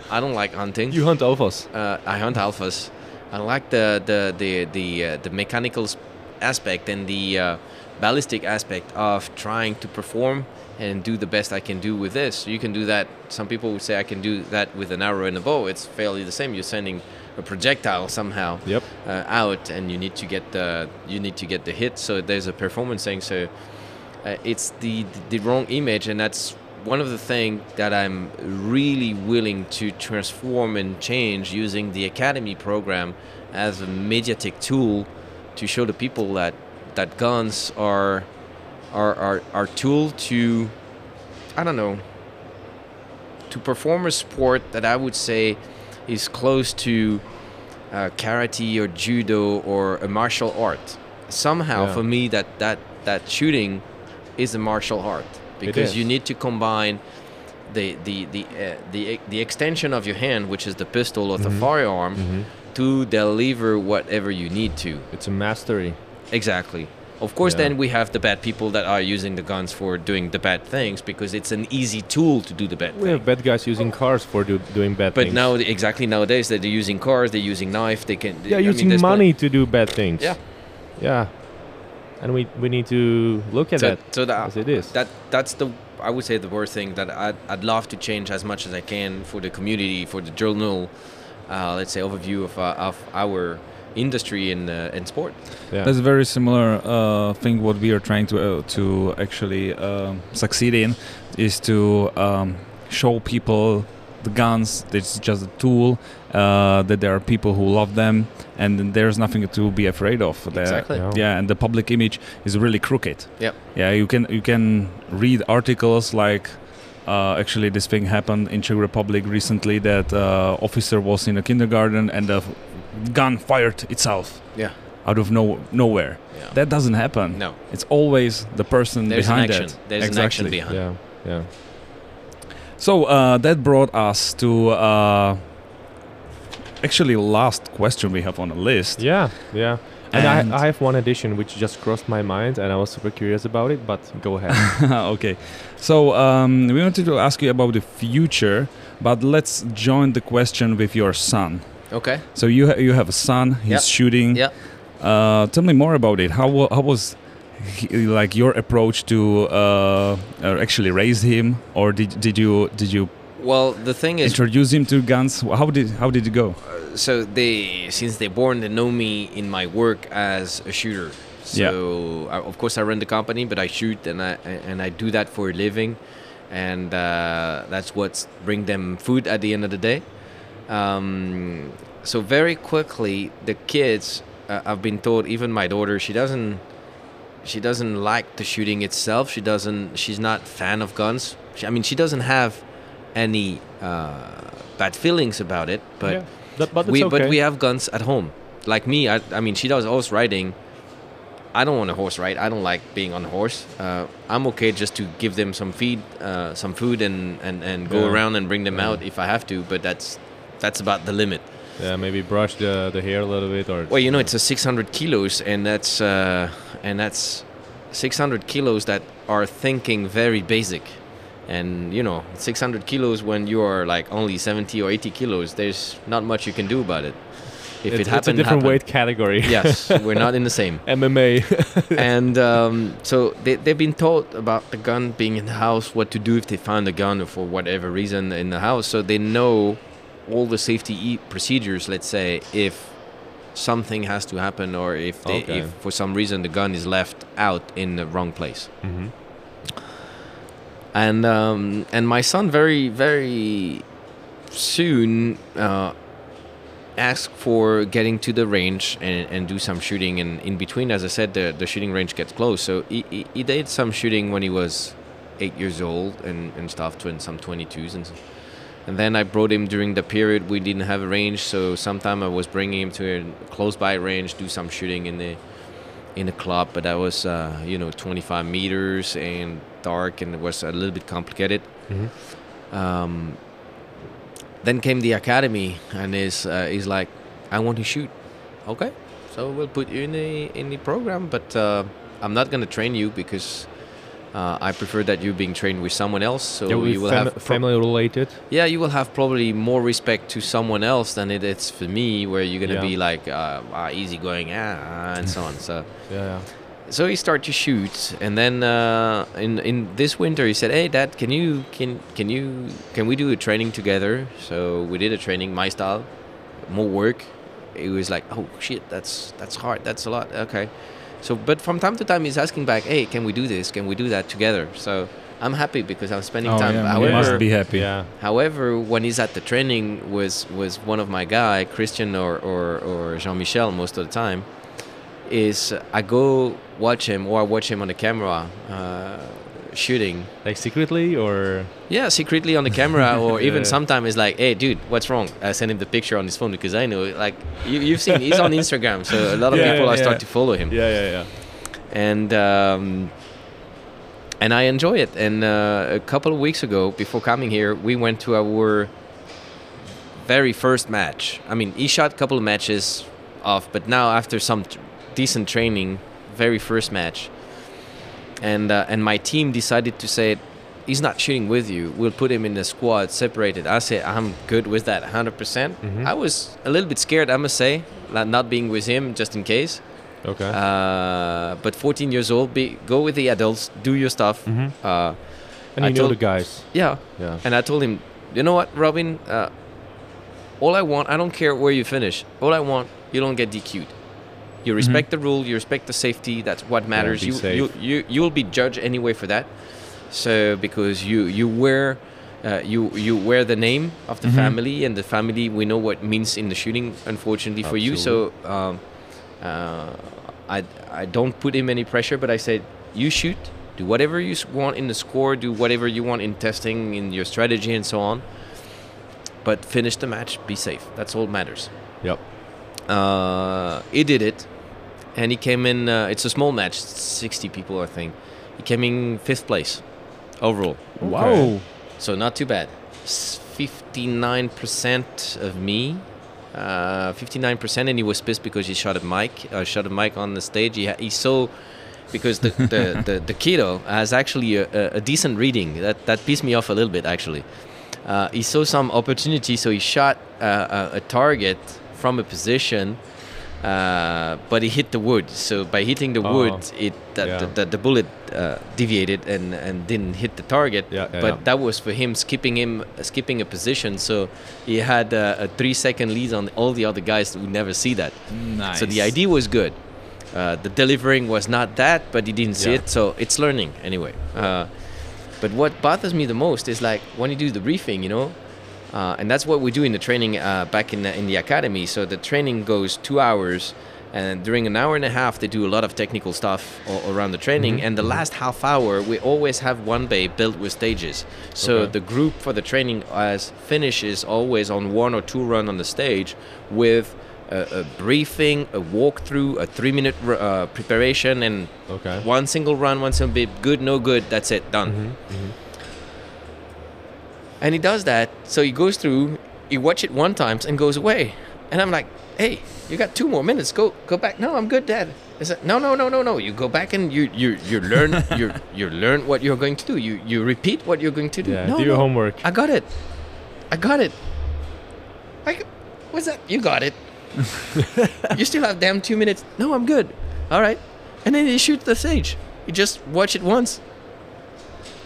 I don't like hunting. You hunt alphas. uh, I hunt alphas. I like the the the the, uh, the mechanical aspect and the uh, ballistic aspect of trying to perform and do the best I can do with this. You can do that. Some people would say I can do that with an arrow and a bow. It's fairly the same. You're sending a projectile somehow Yep. uh, out, and you need to get the you need to get the hit. So there's a performance thing. So uh, it's the the wrong image, and that's one of the things that I'm really willing to transform and change using the academy program as a mediatic tool to show the people that that guns are are are, are tool to I don't know to perform a sport that I would say is close to uh, karate or judo or a martial art. Somehow, Yeah. for me, that that that shooting is a martial art because you need to combine the the the uh, the the extension of your hand, which is the pistol or the Mhm. firearm, Mhm. to deliver whatever you need to. It's a mastery. Exactly. Of course, Yeah. then we have the bad people that are using the guns for doing the bad things because it's an easy tool to do the bad things. We thing. have bad guys using cars for do, doing bad things. But things. now, exactly nowadays, that they're using cars, they're using knife, they can. yeah, I using plen- money to do bad things. Yeah. Yeah. And we we need to look at So, that so that, as it is. that that's the I would say the worst thing that I'd, I'd love to change as much as I can for the community, for the journal, uh, let's say overview of uh, of our industry in uh, in sport. yeah. That's a very similar uh, thing. What we are trying to uh, to actually um, succeed in is to um, show people the guns. It's just a tool. Uh, that there are people who love them, and there's nothing to be afraid of. Exactly. Yeah. Yeah, and the public image is really crooked. Yep. Yeah, you can you can read articles like. Uh, actually, this thing happened in Czech Republic recently. That uh, officer was in a kindergarten and the gun fired itself Yeah. out of no nowhere. Yeah. That doesn't happen. no, It's always the person there's an behind action. it. There's exactly. an action behind. yeah. Yeah. So uh, that brought us to uh, actually last question we have on the list. Yeah. Yeah. And, And- I, I have one addition which just crossed my mind and I was super curious about it, but go ahead. okay. So um, we wanted to ask you about the future, but let's join the question with your son. Okay. So you ha- you have a son. He's Yeah. shooting. Yeah. Uh, tell me more about it. How how was he, like your approach to uh, uh, actually raise him, or did did you did you Well, the thing is, introduce him to guns? How did how did it go? so they since they're born they know me in my work as a shooter so Yeah. I, of course i run the company but i shoot and i and i do that for a living and uh, that's what's bring them food at the end of the day um, so very quickly the kids uh, i've been told even my daughter she doesn't she doesn't like the shooting itself she doesn't she's not fan of guns she, i mean she doesn't have any uh, bad feelings about it but yeah. That, but we okay. but we have guns at home. Like me, I, I mean, she does horse riding. I don't want to horse ride. I don't like being on a horse. Uh, I'm okay just to give them some feed, uh, some food, and and, and go Yeah. around and bring them Yeah. out if I have to. But that's that's about the limit. yeah, maybe brush the, the hair a little bit or Well, you know, it's a 600 kilos, and that's uh, and that's 600 kilos that are thinking very basic. And you know, 600 kilos when you are like only 70 or 80 kilos, there's not much you can do about it. If it's, it happened, it's a different happened. weight category. yes, we're not in the same. MMA. and um, so they, they've been taught about the gun being in the house, what to do if they find a gun or for whatever reason in the house. So they know all the safety e- procedures, let's say, if something has to happen or if, they, Okay. if for some reason the gun is left out in the wrong place. hmm And, um, and my son very, very soon uh, asked for getting to the range and, and do some shooting. And in between, as I said, the, the shooting range gets close. So he, he, he did some shooting when he was eight years old and, and stuff, twin some 22s. And, and then I brought him during the period we didn't have a range. So sometime I was bringing him to a close by range, do some shooting in the in a club, but that was uh, you know 25 meters and dark, and it was a little bit complicated. Mhm. Um, then came the academy, and is uh, he's like, I want to shoot. Okay, so we'll put you in the in the program, but uh, I'm not gonna train you because. Uh, I prefer that you being trained with someone else, so yeah, we you will fam- have family related. yeah, you will have probably more respect to someone else than it is for me, where you're gonna Yeah. be like uh, ah, easygoing, ah, and so on. So, Yeah, yeah. so he started to shoot, and then uh, in in this winter he said, "Hey, Dad, can you can can you can we do a training together?" So we did a training, my style, more work. It was like, "Oh shit, that's that's hard. That's a lot." Okay. So, but from time to time, he's asking back, "Hey, can we do this? Can we do that together?" So I'm happy because I'm spending Oh, time. yeah, you However, must be happy. Yeah. However, when he's at the training was was one of my guy, Christian or, or, or Jean Michel most of the time, is I go watch him or I watch him on the camera uh, shooting. Like secretly or Yeah, secretly on the camera, or even sometimes it's like, "Hey, dude, what's wrong?" I send him the picture on his phone because I know, like, you, you've seen he's on Instagram, so a lot of Yeah, people yeah, are start yeah. to follow him yeah, yeah, yeah. and um, and I enjoy it. And uh, a couple of weeks ago, before coming here, we went to our very first match. I mean, he shot a couple of matches off, but now after some t- decent training, very first match, and uh, and my team decided to say. He's not shooting with you. We'll put him in the squad separated. I said I'm good with that, 100%. percent Mhm. I was a little bit scared, I must say, not not being with him just in case. Okay. Uh, but 14 years old, be, go with the adults, do your stuff. Mhm. Uh, and I you know told- the guys. yeah. Yeah. And I told him, you know what, Robin? Uh, all I want, I don't care where you finish. All I want, you don't get DQ'd. You respect the rule. You respect the safety. That's what matters. you, you you you'll be judged anyway for that. So because you you wear. Uh, you you wear the name of the family and the family we know what means in the shooting unfortunately for you so um, uh, I, I don't put him any pressure but I said you shoot do whatever you want in the score do whatever you want in testing in your strategy and so on but finish the match be safe that's all that matters Yep. uh, he did it and he came in uh, it's a small match 60 people I think he came in fifth place overall Wow. so not too bad. 59% of me. Uh, 59% and he was pissed because he shot a mic uh, shot a mic on the stage he, ha- he saw because the, the, the, the kiddo has actually a, a, a decent reading that, that pissed me off a little bit actually uh, he saw some opportunity so he shot uh, a, a target from a position uh, but he hit the wood. So by hitting the Oh. wood it that Yeah. the, the, the bullet uh, deviated and, and didn't hit the target. Yeah, yeah, but that was for him skipping him skipping a position. So he had uh, a three second lead on all the other guys who never see that. Nice. so the idea was good. Uh, the delivering was not that but he didn't see it. So it's learning anyway. Uh, but what bothers me the most is like when you do the briefing you know uh, and that's what we do in the training uh, back in the, in the academy so the training goes two hours and during an hour and a half they do a lot of technical stuff around the training and the last half hour we always have one bay built with stages so Okay. the group for the training as finishes always on one or two run on the stage with a, a briefing a walkthrough a three minute r- uh, preparation and Okay. one single run one single bit good no good that's it done Mm-hmm. And he does that. So he goes through, he watch it one times and goes away. And I'm like, hey, you got two more minutes. Go go back. No, I'm good, Dad. I said, no, no, no, no, no. You go back and you you you learn you you learn what you're going to do. You you repeat what you're going to do. Yeah. no, do your no, homework. I got it. I got it. I, what's that? You got it. you still have damn two minutes. No, I'm good. All right. And then he shoots the sage. You just watch it once.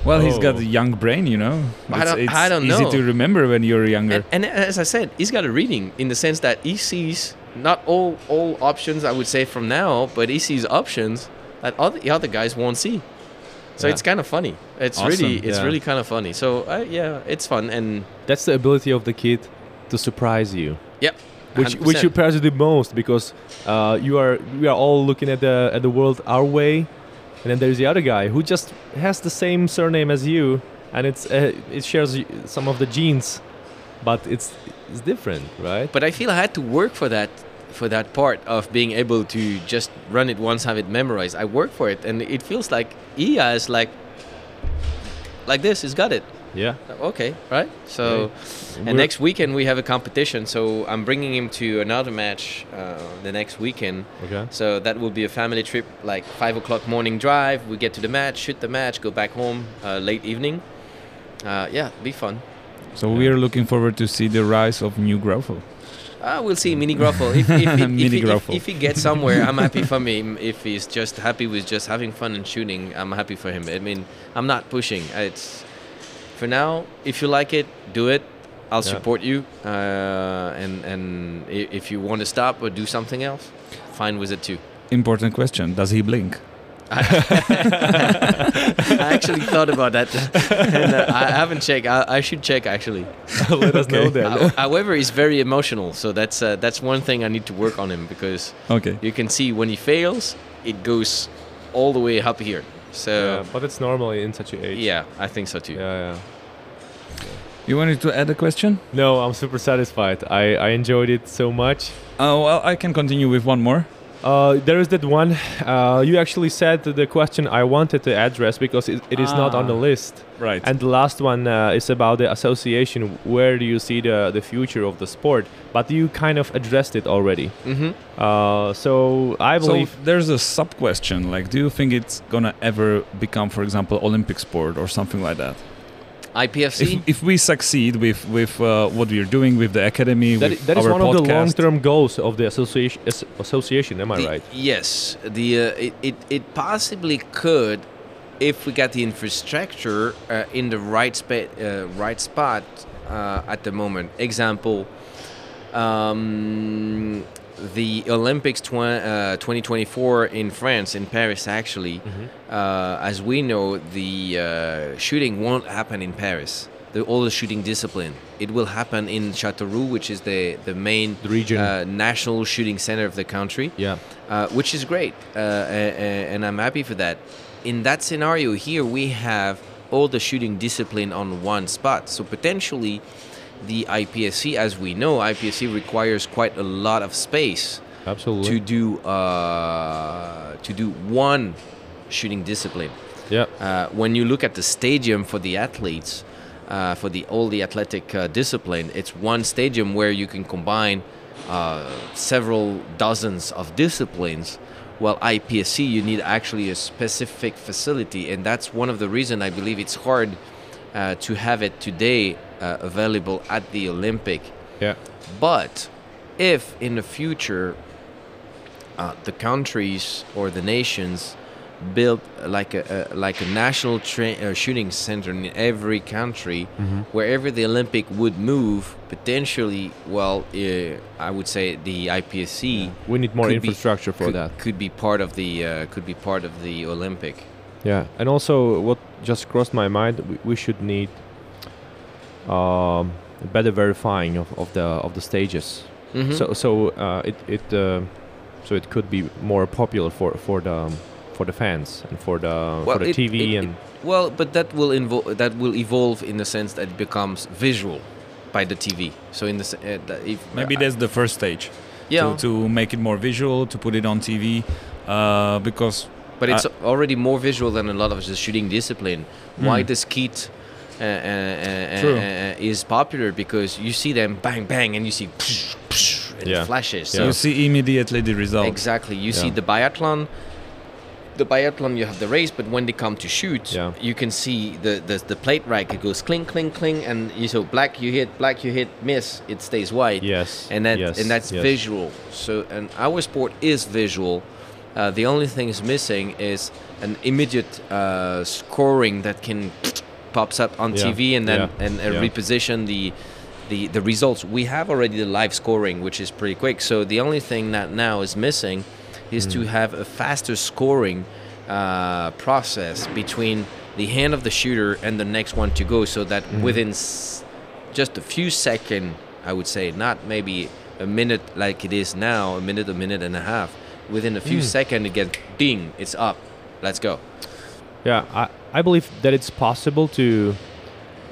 Well, he's got Oh. a young brain, you know. I It's, don't- it's I don't easy know. to remember when you're younger. And, and as I said, he's got a reading in the sense that he sees not all all options. I would say from now, but he sees options that other the other guys won't see. So Yeah. it's kind of funny. It's Awesome, really it's yeah. really kind of funny. So uh, yeah, it's fun and That's the ability of the kid to surprise you. yep. which 100%. which surprises you the most because uh, you are we are all looking at the at the world our way, and then there's the other guy who just has the same surname as you, and it's uh, it shares some of the genes, but it's it's different, right? But I feel I had to work for that for that part of being able to just run it once, have it memorized. I work for it, and it feels like Ia is like like this. He's got it. Yeah. Okay, right. So, We're- and next weekend we have a competition. So I'm bringing him to another match uh, the next weekend. Okay. So that will be a family trip, like five o'clock morning drive. We get to the match, shoot the match, go back home uh, late evening. Uh, yeah, be fun. So we are looking forward to see the rise of new Grauffel. Uh, we'll see Mini Grauffel. If, if, if, Mini if, if, if he gets somewhere, I'm happy for him. If he's just happy with just having fun and shooting, I'm happy for him. I mean, I'm not pushing. It's for now. If you like it, do it. I'll Yeah. support you. Uh, and and if you want to stop or do something else, fine with it too. Important question: Does he blink? I actually thought about that, and uh, I haven't checked. I, I should check actually. Let us know then. How- However, he's very emotional, so that's uh, that's one thing I need to work on him because Okay. you can see when he fails, it goes all the way up here. So yeah, but it's normally in such an age. yeah, I think so too. Yeah, yeah. You wanted to add a question? No, I'm super satisfied. I, I enjoyed it so much. Oh well, I can continue with one more. Uh, there is that one. Uh, you actually said the question I wanted to address because it, it is not on the Ah. list. Right. And the last one uh, is about the association. Where do you see the, the future of the sport? But you kind of addressed it already. hmm Uh, so I so believe. there's a sub question. Like, do you think it's gonna ever become, for example, Olympic sport or something like that? IPSC. If, if we succeed with with uh, what we are doing with the academy, that, is one of the long-term goals of the association. Association, am I The- right? Yes, the uh, it, it it possibly could if we got the infrastructure uh, in the right spa- uh, right spot uh, at the moment. Example, um, the Olympics tw- uh, 2024 in France, in Paris, actually. Uh, as we know, the uh, shooting won't happen in Paris. The, all the shooting discipline. It will happen in Châteauroux, which is the the main The region. uh, national shooting center of the country Yeah. uh, which is great, uh, and I'm happy for that. In that scenario here, we have all the shooting discipline on one spot. So potentially, the IPSC, as we know, IPSC requires quite a lot of space Absolutely. to do uh, to do one shooting discipline. yeah. Uh, when you look at the stadium for the athletes, uh, for the all the athletic uh, discipline, it's one stadium where you can combine uh, several dozens of disciplines. Well, IPSC, you need actually a specific facility, and that's one of the reasons I believe it's hard uh, to have it today uh, available at the Olympic. Yeah. But if in the future uh, the countries or the nations build like a, a like a national tra- uh, shooting center in every country, wherever the Olympic would move, potentially, well, uh, I would say the IPSC We need more could be- infrastructure for could, that. could be part of the uh, could be part of the Olympic. Yeah, and also what just crossed my mind, we, we should need um, better verifying of, of the of the stages. Mhm. So so uh, it it uh, so it could be more popular for for the for the fans and for the for the it- TV it- and it- well, but that will involve that will evolve in the sense that it becomes visual by the TV. So in the uh, if maybe uh, that's the first stage. yeah, To, to make it more visual, to put it on TV, uh, because but it's uh, already more visual than a lot of the shooting discipline. Why Mm. the skeet uh, uh, uh, uh, is popular because you see them bang bang and you see psh, psh, and Yeah. flashes. Yeah. So you see immediately the result. Exactly. You see the biathlon. The biathlon, you have the race, but when they come to shoot, Yeah. you can see the, the the plate rack. It goes cling, cling, cling, and you so black you hit, black you hit, miss, it stays white. yes, And that yes, and that's yes. visual. So and our sport is visual. Uh, the only thing is missing is an immediate uh, scoring that can pops up on Yeah. TV and then Yeah. and uh, reposition the the the results. We have already the live scoring, which is pretty quick. So the only thing that now is missing is Hmm. to have a faster scoring uh, process between the hand of the shooter and the next one to go, so that Hmm. within s- just a few second, I would say, not maybe a minute like it is now, a minute, a minute and a half. Within a few Mm. seconds, it gets ding, it's up. Let's go. Yeah, I, I believe that it's possible to.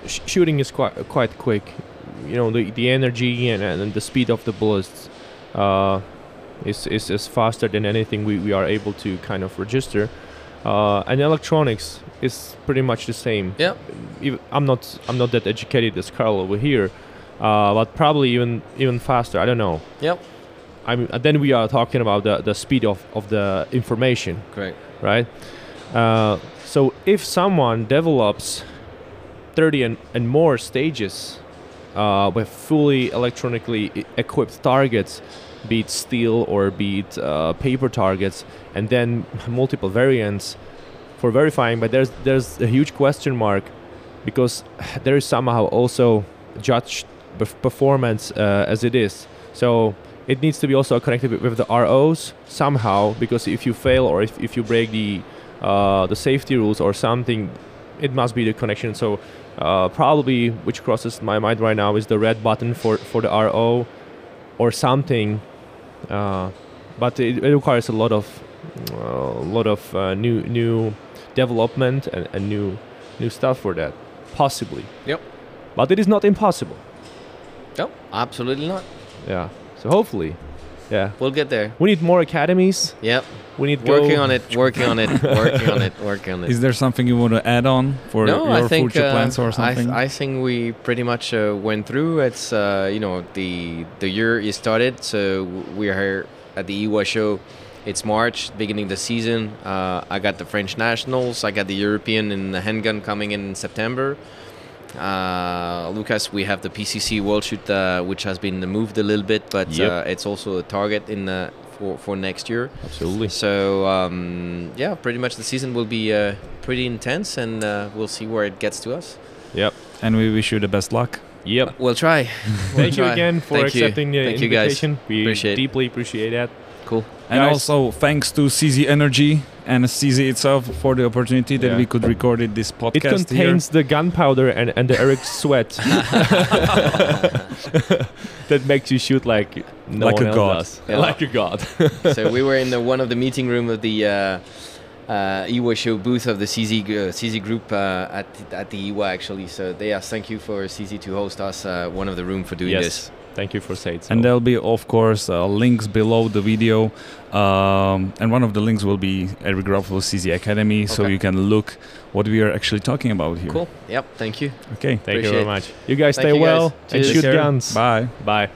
Sh- shooting is quite quite quick. You know the the energy and, and the speed of the bullets. Uh, is, is, is faster than anything we, we are able to kind of register. Uh, and electronics is pretty much the same. Yeah. I'm not I'm not that educated as Carl over here, uh, but probably even even faster. I don't know. Yep. I mean, and then we are talking about the, the speed of, of the information, Correct. right? Uh, so if someone develops 30 and, and more stages uh, with fully electronically equipped targets, be it steel or be it uh, paper targets, and then multiple variants for verifying, but there's there's a huge question mark because there is somehow also judged perf- performance uh, as it is. So it needs to be also connected with the ROs somehow because if you fail or if, if you break the uh, the safety rules or something, it must be the connection. So uh, probably which crosses my mind right now is the red button for for the RO or something. Uh, but it, it requires a lot of a lot of uh, new new development and, and new new stuff for that possibly Yep. but it is not impossible No, absolutely not. yeah so hopefully yeah We'll get there. we need more academies Yep. we need Working go on it. Working on it. Working on it. Working on it. Is there something you want to add on for no, your I think future uh, plans or I, something? th- I think we pretty much uh, went through. It's uh, you know the the year is started, so we are here at the IWA show. It's March, beginning the season. Uh, I got the French nationals. I got the European and the handgun coming in September. Uh, Lucas, we have the PCC World Shoot, uh, which has been moved a little bit, but Yep. uh, it's also a target in the, for for next year. absolutely So um, yeah, pretty much the season will be uh, pretty intense, and uh, we'll see where it gets to us. yep and we wish you the best luck. yep We'll try. We'll thank you again for Thank you. accepting the Thank you, guys. invitation we Appreciate it. deeply appreciate that Cool. And Guys- also thanks to CZ Energy and CZ itself for the opportunity that Yeah. we could record it this podcast. it podcast contains the gunpowder and, and the Eric sweat that makes you shoot like no Like one a else god. does. Yeah. like a god so we were in the, one of the meeting room of the uh, uh, IWA show booth of the CZ uh, CZ group uh, at at the IWA actually. So they yes, thank you for CZ to host us uh, one of the room for doing yes this. Thank you for saying so And there'll be, of course, uh, links below the video. Um, and one of the links will be Eric Grauffel CZ Academy, so you can look what we are actually talking about here. Cool. Yep. Thank you. Okay. thank you very much you guys Thank stay you, guys. well and shoot guns Bye. bye